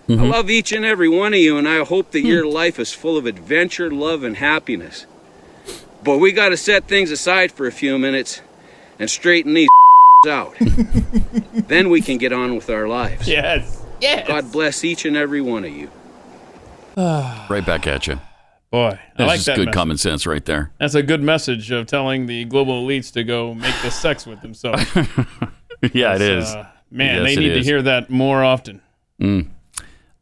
I love each and every one of you, and I hope that your life is full of adventure, love, and happiness. But we got to set things aside for a few minutes and straighten these out. then we can get on with our lives. Yes. Yes. God bless each and every one of you. Right back at you. Boy, I That's like just that good message. common sense right there. That's a good message of telling the global elites to go make the sex with themselves. yeah, It's, uh, man, Yes, they it need to hear that more often. Mm.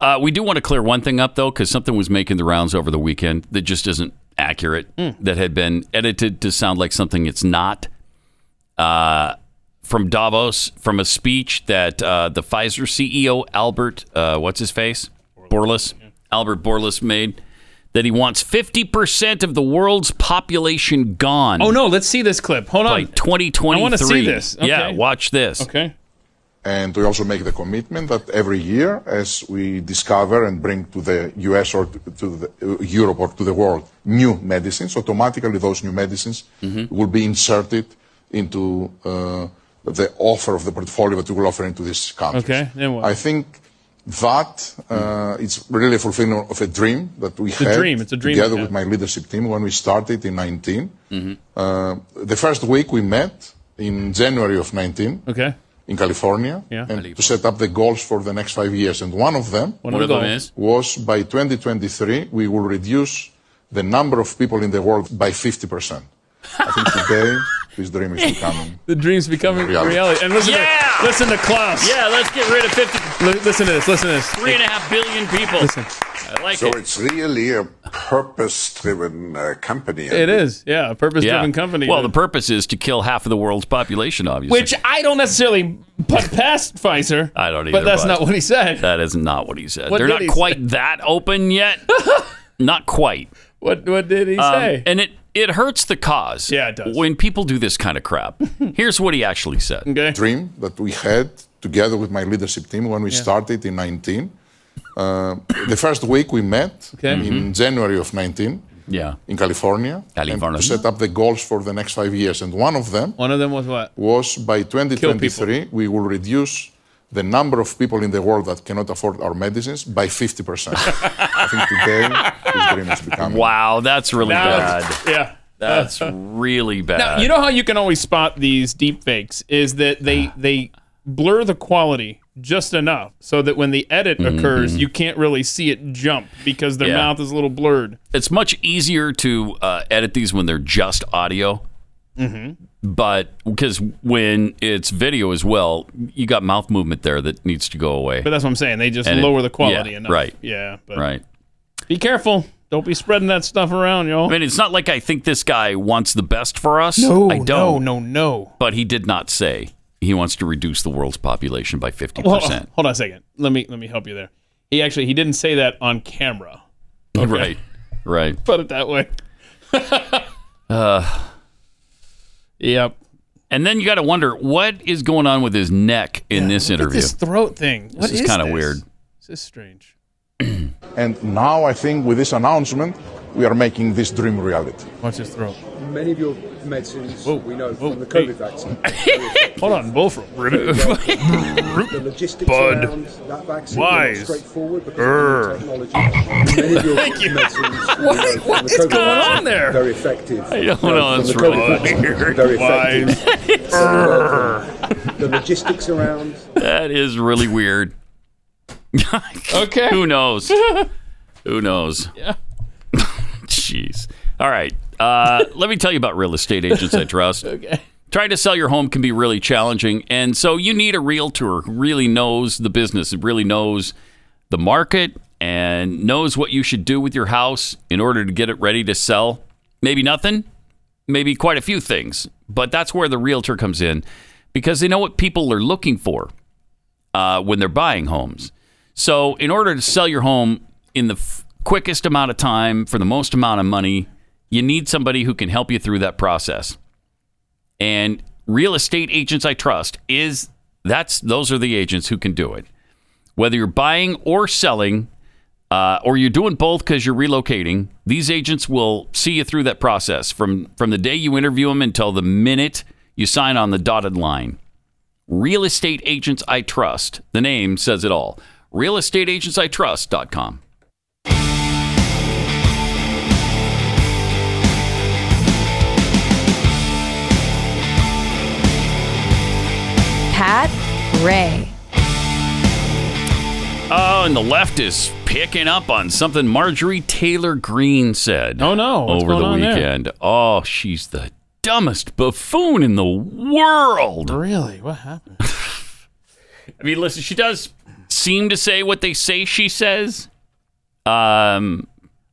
Uh, we do want to clear one thing up, though, because something was making the rounds over the weekend that just isn't accurate, Mm. that had been edited to sound like something it's not. Uh, from Davos, from a speech that uh, the Pfizer CEO, Albert, uh, what's his face? Borlas. Albert Borlas made, that he wants 50% of the world's population gone. Oh no, let's see this clip. Hold By on. 2023. I want to see this. Yeah, watch this. Okay. And we also make the commitment that every year, as we discover and bring to the US or to, uh, Europe or to the world new medicines, automatically those new medicines will be inserted into uh, the offer of the portfolio that we will offer into these countries. Okay. Then what? I think that uh, it's really a fulfillment of a dream that we It's a had dream. It's a dream together with my leadership team when we started in 19. Mm-hmm. Uh, the first week we met in January of 19 Okay. In California Yeah. and to set up the goals for the next five years. And one of them, One of One of the them is? was by 2023 we will reduce the number of people in the world by 50%. I think today this dream is becoming The dream's becoming Reality. reality. And listen Yeah! to listen to Klaus. Yeah, let's get rid of 50. Li- listen to this. Listen to this. Three and a half billion people. Listen. I like so it. it's really a purpose-driven uh, company. It is. Yeah, a purpose-driven Yeah. company. Well, the purpose is to kill half of the world's population, obviously. which I don't necessarily put past Pfizer. I don't either. But that's not what he said. That is not what he said. What They're not he quite that open yet. not quite. What What did he Um, say? and it it hurts the cause. Yeah, it does. When people do this kind of crap. Here's what he actually said. dream that we had together with my leadership team when we Yeah. started in 19. Uh, the first week we met Okay. in January of 19 Mm-hmm. Yeah. in California, California. and to set up the goals for the next five years. And one of them One of them was what? was by 2023 we will reduce the number of people in the world that cannot afford our medicines by 50%. I think today this dream is becoming. Wow, that's really Now- bad. Yeah. That's really bad. Now, you know how you can always spot these deep fakes is that they they blur the quality just enough so that when the edit occurs, you can't really see it jump because their Mm-hmm. Yeah. mouth is a little blurred. It's much easier to uh, edit these when they're just audio. Mm-hmm. But because when it's video as well, you got mouth movement there that needs to go away. But that's what I'm saying. They just And it- lower the quality yeah, enough. Right. Yeah. But right. Be careful. Don't be spreading that stuff around, y'all. I mean, it's not like I think this guy wants the best for us. No, I don't. no, no, no. But he did not say he wants to reduce the world's population by 50%. Well, hold on a second. Let me let me help you there. He actually he didn't say that on camera. Right. Right. Put it that way. Uh, yep. And then you got to wonder what is going on with his neck in this Look at interview. this throat thing. What This is kinda weird. This is strange. And now I think with this announcement, we are making this dream reality. Watch his throat. Many of your medicines we know from the hey. COVID vaccine. Hold on, both Bullfrog. the logistics Bud. around that vaccine Wise. are straightforward because Err. of the technology. Many of your Thank you. medicines we What- know from what the COVID going on there? Very effective. I don't You know, from it's the really weird. Very effective. So, the logistics around That is really weird. okay. Who knows? Who knows? Yeah. All right. Uh, let me tell you about real estate agents I trust. Okay. Trying to sell your home can be really challenging. And so you need a realtor who really knows the business, really knows the market, and knows what you should do with your house in order to get it ready to sell. Maybe nothing, maybe quite a few things. But that's where the realtor comes in because they know what people are looking for uh, when they're buying homes. So, in order to sell your home in the f- quickest amount of time for the most amount of money, you need somebody who can help you through that process. And Real Estate Agents I Trust is that's those are the agents who can do it. Whether you're buying or selling, uh, or you're doing both because you're relocating, these agents will see you through that process from from the day you interview them until the minute you sign on the dotted line. Real Estate Agents I Trust. The name says it all. Real estate agents I RealestateAgentsITrust.com. Gray. Oh, and the left is picking up on something Marjorie Taylor Greene said. Oh no! What's over going the on there? weekend. Oh, she's the dumbest buffoon in the world. Really? What happened? I mean, listen, she does seem to say what they say she says. Um,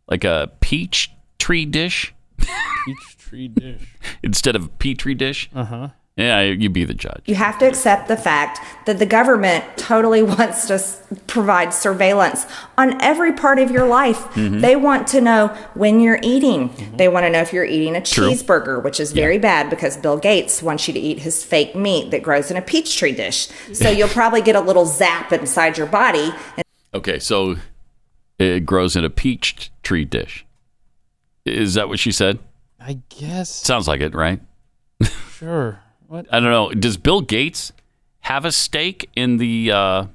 like a peach tree dish Peach tree dish. instead of a petri dish. Uh huh. Yeah, you be the judge. You have to accept the fact that the government totally wants to s- provide surveillance on every part of your life. Mhm. They want to know when you're eating. They want to know if you're eating a True. cheeseburger, which is very bad because Bill Gates wants you to eat his fake meat that grows in a peach tree dish. So you'll probably get a little zap inside your body. And Okay, so it grows in a peach tree dish. Is that what she said? I guess. Sounds like it, right? Sure. What? I don't know. Does Bill Gates have a stake in the uh,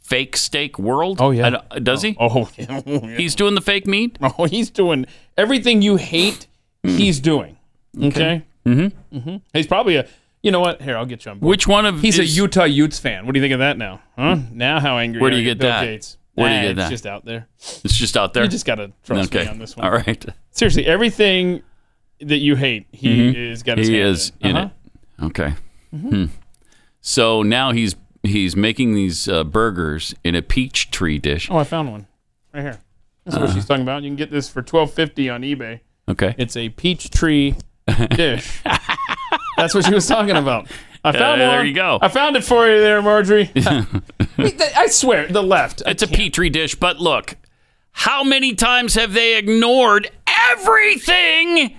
fake steak world? Oh yeah. I does he? Oh, yeah. He's doing the fake meat. Oh, he's doing everything you hate. He's doing. Okay. Mm-hmm. Mm hmm He's probably a. You know what? Here, I'll get you on board. Which one of He's a Utah Utes fan. What do you think of that now? Huh? Now how angry? Where do you get Bill that? Gates? Where do you Nah, get it's just out there. It's just out there. You just gotta trust okay. me on this one. All right. Seriously, everything that you hate, he Mhm. is got his He is in, in Uh-huh. it. Okay. Hmm. So now he's he's making these uh, burgers in a peach tree dish. Oh, I found one right here. This is what Uh. she's talking about. You can get this for twelve fifty on eBay. Okay. It's a peach tree dish. That's what she was talking about. I found Uh, one. there you go. I found it for you there, Marjorie. I swear, the left. It's a petri dish, but look, how many times have they ignored everything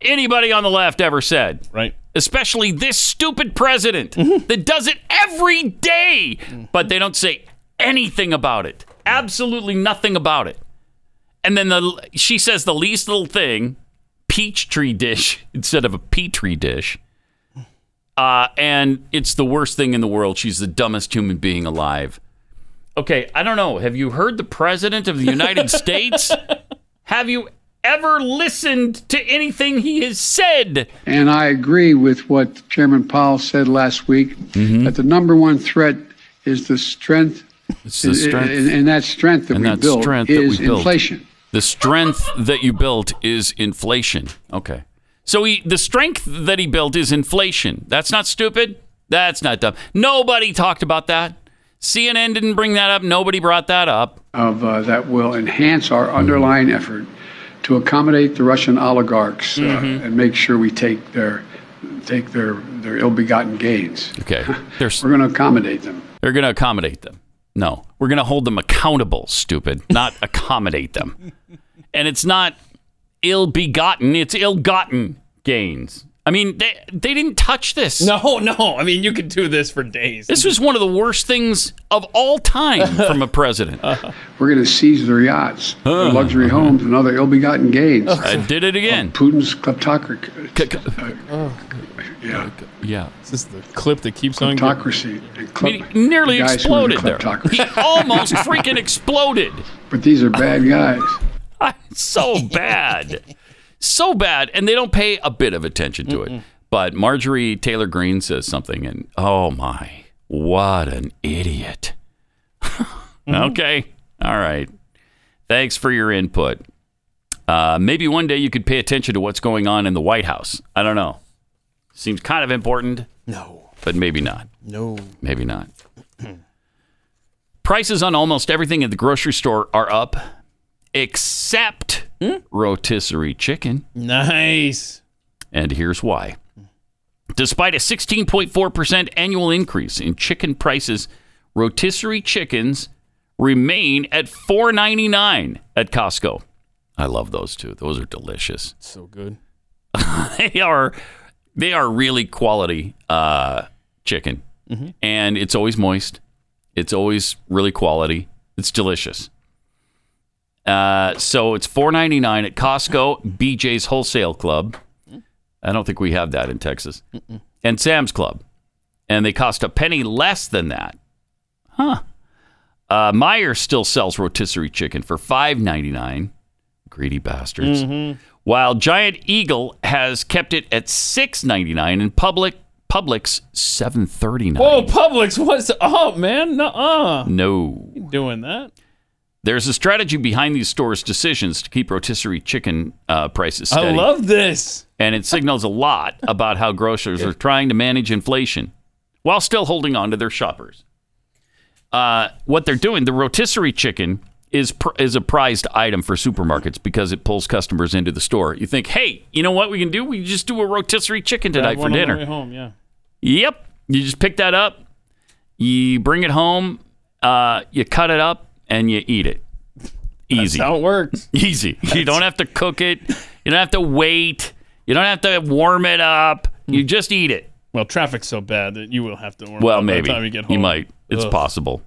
anybody on the left ever said? Right. Especially this stupid president that does it every day, but they don't say anything about it. Absolutely nothing about it. And then the she says the least little thing, peach tree dish instead of a petri dish. Uh, and it's the worst thing in the world. She's the dumbest human being alive. Okay, I don't know. Have you heard the president of the United States? Have you ever listened to anything he has said? And I agree with what Chairman Powell said last week that the number one threat is the strength, It's the strength. and, and that strength that and we that built strength that is we built. inflation. The strength that you built is inflation. Okay. So he, the strength that he built is inflation. That's not stupid. That's not dumb. Nobody talked about that. CNN didn't bring that up. Nobody brought that up. of uh, that will enhance our underlying effort to accommodate the Russian oligarchs uh, Mhm. and make sure we take their take their their ill-begotten gains. Okay. We're going to accommodate them. They're going to accommodate them. No, we're going to hold them accountable, stupid, not accommodate them. And it's not ill begotten, it's ill gotten gains. I mean, they, they didn't touch this. No, no. I mean, you could do this for days. This was one of the worst things of all time from a president. We're going to seize their yachts, their Uh. luxury homes, and other ill-begotten gains. I did it again. Putin's kleptocracy. yeah. Yeah. This is the clip that keeps on. Kleptocracy. and I klep- mean, he nearly the guys the exploded there. He almost freaking exploded. But these are bad guys. so bad. So bad. And they don't pay a bit of attention to it. But Marjorie Taylor Greene says something, and oh my, what an idiot. Okay. All right. Thanks for your input. Uh, maybe one day you could pay attention to what's going on in the White House. I don't know. Seems kind of important. No. But maybe not. No. Maybe not. Prices on almost everything at the grocery store are up, except rotisserie chicken. Nice. And here's why. Despite a 16.4% annual increase in chicken prices, rotisserie chickens remain at $4.99 at Costco. I love those too. Those are delicious. So good. they are they are really quality uh, chicken, Mhm. and it's always moist. It's always really quality. It's delicious. Uh, so it's four ninety nine at Costco, BJ's Wholesale Club. I don't think we have that in Texas, and Sam's Club, and they cost a penny less than that. Huh? Uh, Meijer still sells rotisserie chicken for five ninety nine. Greedy bastards. Mhm. While Giant Eagle has kept it at six ninety nine, and Public Publix 739. Whoa, Publix, what's up, man? Nuh-uh. No. Doing that. There's a strategy behind these stores' decisions to keep rotisserie chicken uh, prices I love this. and it signals a lot about how grocers are trying to manage inflation while still holding on to their shoppers. Uh, what they're doing, the rotisserie chicken is pr- is a prized item for supermarkets because it pulls customers into the store. You think, hey, you know what we can do? We can just do a rotisserie chicken tonight for one on the dinner. way home, yeah. Yep. You just pick that up, you bring it home, uh, you cut it up, and you eat it. Easy. That's how it works. Easy. You don't have to cook it. You don't have to wait. You don't have to warm it up. You just eat it. Well, traffic's so bad that you will have to warm Well, up by maybe the time you get home. you might. It's Ugh. possible.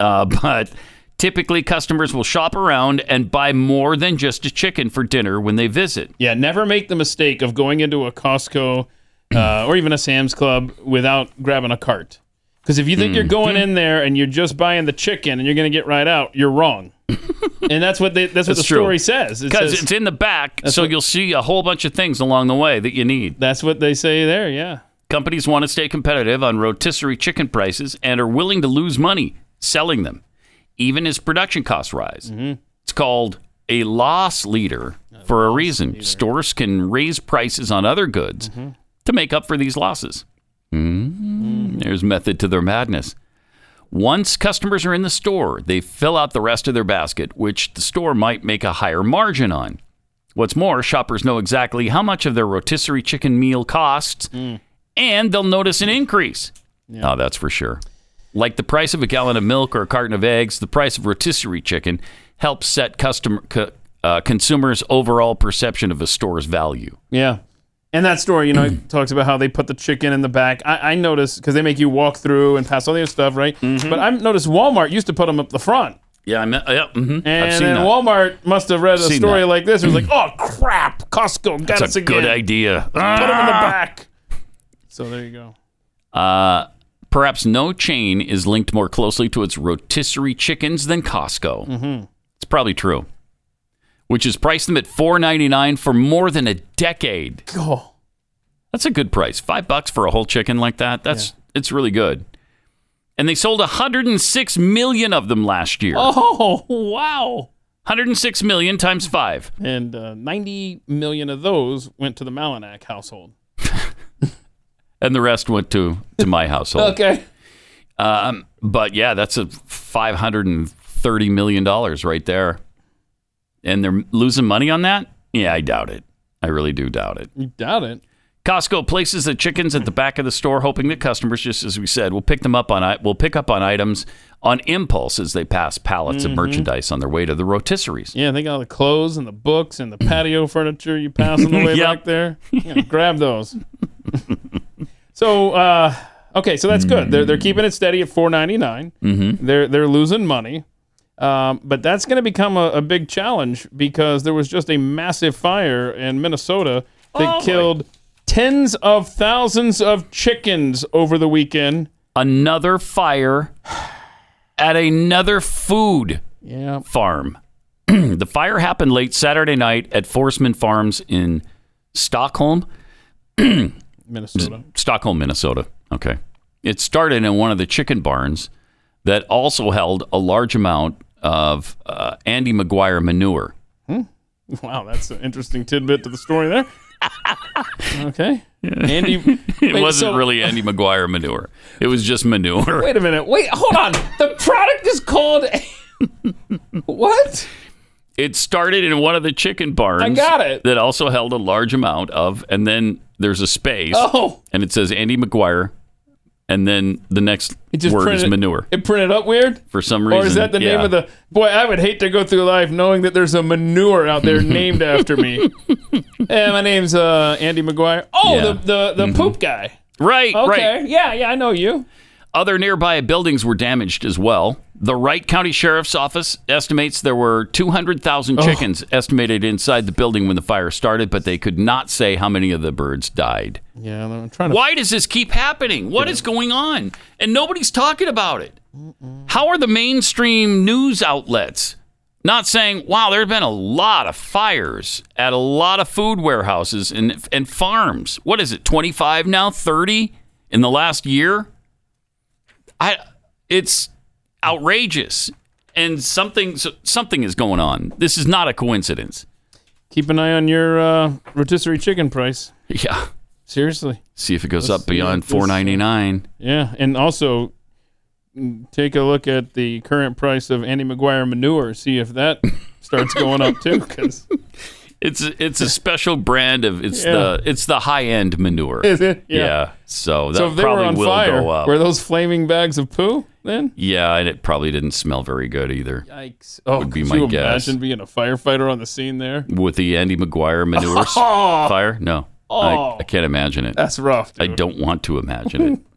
Uh, but typically, customers will shop around and buy more than just a chicken for dinner when they visit. Yeah, never make the mistake of going into a Costco uh, or even a Sam's Club without grabbing a cart. Because if you think you're going Mm-hmm. in there and you're just buying the chicken and you're going to get right out, you're wrong. and that's what they, that's what the true. story says. Because says- it's in the back, so what- you'll see a whole bunch of things along the way that you need. That's what they say there, yeah. Companies want to stay competitive on rotisserie chicken prices and are willing to lose money selling them, even as production costs rise. Mm-hmm. It's called a loss leader for a reason. Stores can raise prices on other goods Mm-hmm. to make up for these losses. Mm, There's method to their madness. Once customers are in the store, they fill out the rest of their basket, which the store might make a higher margin on. What's more, shoppers know exactly how much of their rotisserie chicken meal costs, and they'll notice an increase. Oh, that's for sure. Like the price of a gallon of milk or a carton of eggs, the price of rotisserie chicken helps set customer uh, consumers' overall perception of a store's value. Yeah. And that story, you know, talks about how they put the chicken in the back. I, I noticed because they make you walk through and pass all the other stuff, right? Mm-hmm. But I've noticed Walmart used to put them up the front. Yeah, I mean, yeah, mhm. I've And seen then that. Walmart must have read a Seen story that. like this. It was like, oh, crap, Costco got That's us a again. good idea. Put them in the Ah! back. So there you go. Uh, perhaps no chain is linked more closely to its rotisserie chickens than Costco. Mhm. It's probably true. Which has priced them at four ninety nine for more than a decade. Oh. That's a good price. Five bucks for a whole chicken like that. That's it's really good. And they sold 106 million of them last year. Oh, wow. 106 million times five. And uh, 90 million of those went to the Malinak household. And the rest went to, to my household. Okay. Um, but yeah, that's a five hundred and thirty million dollars right there, and they're losing money on that. Yeah, I doubt it. I really do doubt it. You doubt it. Costco places the chickens at the back of the store, hoping that customers, just as we said, will pick them up on will pick up on items on impulse as they pass pallets Mhm. of merchandise on their way to the rotisseries. Yeah, think all the clothes and the books and the patio furniture you pass on the way Yep. back there. Yeah, grab those. so, uh, okay, so that's good. They're they're keeping it steady at four ninety nine. Mhm. They're they're losing money, um, but that's going to become a, a big challenge because there was just a massive fire in Minnesota that Oh, boy. killed tens of thousands of chickens over the weekend. Another fire at another food Yeah. farm. the fire happened late Saturday night at Forsman Farms in Stockholm. Minnesota. Stockholm, Minnesota. Okay. It started in one of the chicken barns that also held a large amount of uh, Andy McGuire manure. Wow, that's an interesting tidbit to the story there. okay. Andy, It wait, wasn't so- really Andy McGuire manure. It was just manure. Wait a minute. Wait, hold on. The product is called what? It started in one of the chicken barns. I got it. That also held a large amount of, and then there's a space. Oh. And it says Andy McGuire, and then the next It just word is manure. It printed up weird. For some reason. Or is that the name of the boy? I would hate to go through life knowing that there's a manure out there named after me. hey, my name's uh, Andy McGuire. Oh, Yeah. the the, the poop guy. Right, Okay. right. Yeah, yeah, I know you. Other nearby buildings were damaged as well. The Wright County Sheriff's Office estimates there were 200,000 Oh. chickens estimated inside the building when the fire started, but they could not say how many of the birds died. Yeah, I'm trying to. Why does this keep happening? What is going on? And nobody's talking about it. How are the mainstream news outlets not saying, wow, there have been a lot of fires at a lot of food warehouses and, and farms. What is it, 25 now, 30 in the last year? I, it's outrageous. And something, something is going on. This is not a coincidence. Keep an eye on your uh, rotisserie chicken price. Yeah. Seriously. See if it goes Let's up beyond see what this, uh, 4.99. Yeah, and also mm, take a look at the current price of Andy McGuire manure. See if that starts going up too. Because It's it's a special brand of it's Yeah. the it's the high end manure. Is it? Yeah. So that so if they probably were on will fire, go up. were those flaming bags of poo then? yeah, and it probably didn't smell very good either. Yikes! Oh, would be could my you guess. imagine being a firefighter on the scene there? With the Andy McGuire manure Oh. fire? No. Oh. I, I can't imagine it. That's rough. I don't want to imagine it.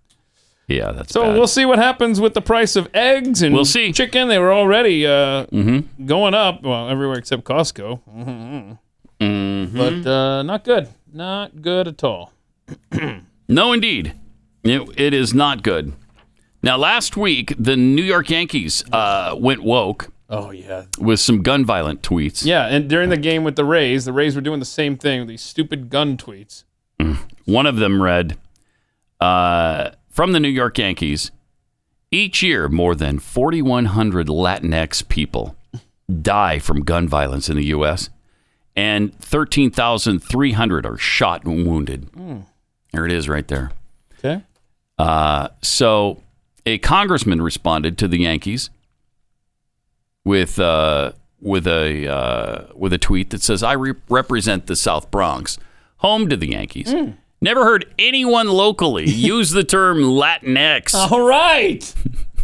Yeah, that's So bad. we'll see what happens with the price of eggs and We'll see. chicken. They were already uh, Mhm. going up. Well, everywhere except Costco. Mhm. Mhm. But uh, not good. Not good at all. No, indeed. It, it is not good. Now, last week, the New York Yankees uh, went woke Oh yeah. with some gun violent tweets. Yeah, and during the game with the Rays, the Rays were doing the same thing with these stupid gun tweets. One of them read uh, from the New York Yankees Each year, more than 4,100 Latinx people die from gun violence in the U.S., and 13,300 are shot and wounded. Hmm. There it is right there. Okay. Uh, so a congressman responded to the Yankees with uh, with a uh, with a tweet that says, "I re- represent the South Bronx, home to the Yankees. Never heard anyone locally use the term Latinx. All right.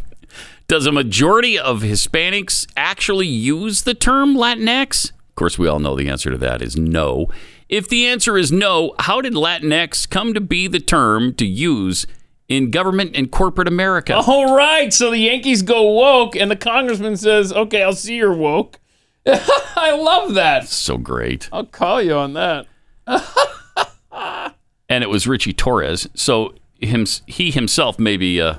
Does a majority of Hispanics actually use the term Latinx? Of course, we all know the answer to that is no. If the answer is no, how did Latinx come to be the term to use in government and corporate America? All right. So the Yankees go woke, and the congressman says, "Okay, I'll see you're woke." I love that. So great. I'll call you on that. And it was Richie Torres. So him, he himself may be uh,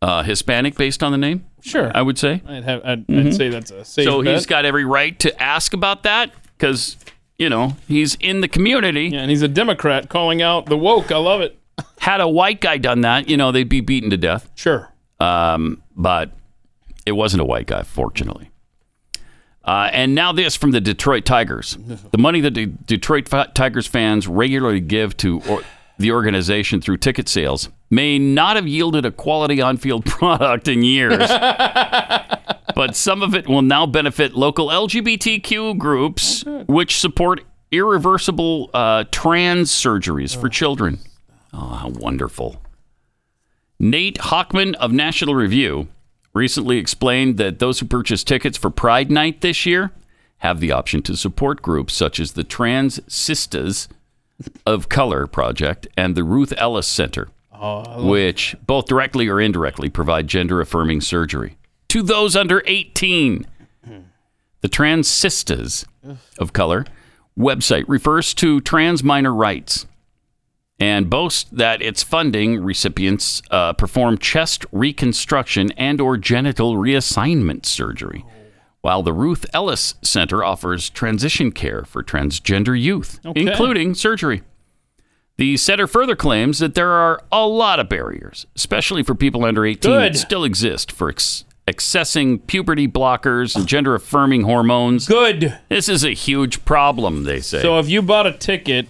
uh, Hispanic based on the name. Sure. I would say. I'd have. I'd, Mhm. I'd say that's a safe so bet. he's got every right to ask about that because you know he's in the community. Yeah, and he's a Democrat calling out the woke. I love it. Had a white guy done that, you know, they'd be beaten to death. Sure. Um, but it wasn't a white guy, fortunately. Uh, and now this from the Detroit Tigers. The money that the Detroit Tigers fans regularly give to or- the organization through ticket sales may not have yielded a quality on-field product in years. but some of it will now benefit local LGBTQ groups, which support irreversible uh, trans surgeries for children. Oh, how wonderful. Nate Hochman of National Review recently explained that those who purchase tickets for Pride Night this year have the option to support groups such as the Trans Sisters of Color Project and the Ruth Ellis Center, oh, which both directly or indirectly provide gender affirming surgery to those under 18. The Trans Sisters of Color website refers to trans minor rights and boasts that its funding recipients uh, perform chest reconstruction and or genital reassignment surgery while the ruth ellis center offers transition care for transgender youth Okay. including surgery. The center further claims that there are a lot of barriers especially for people under 18 that still exist for ex- accessing puberty blockers and gender affirming hormones. Good. This is a huge problem they say. So if you bought a ticket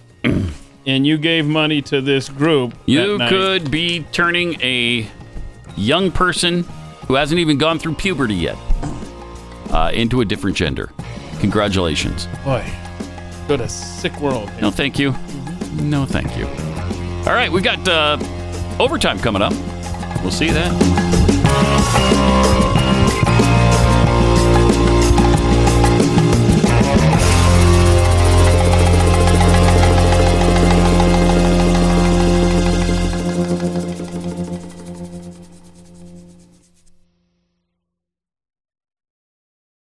and you gave money to this group, You could be turning a young person who hasn't even gone through puberty yet uh, into a different gender. Congratulations. Boy, what a sick world. No, thank you. No, thank you. All right, we got uh, overtime coming up. We'll see you then.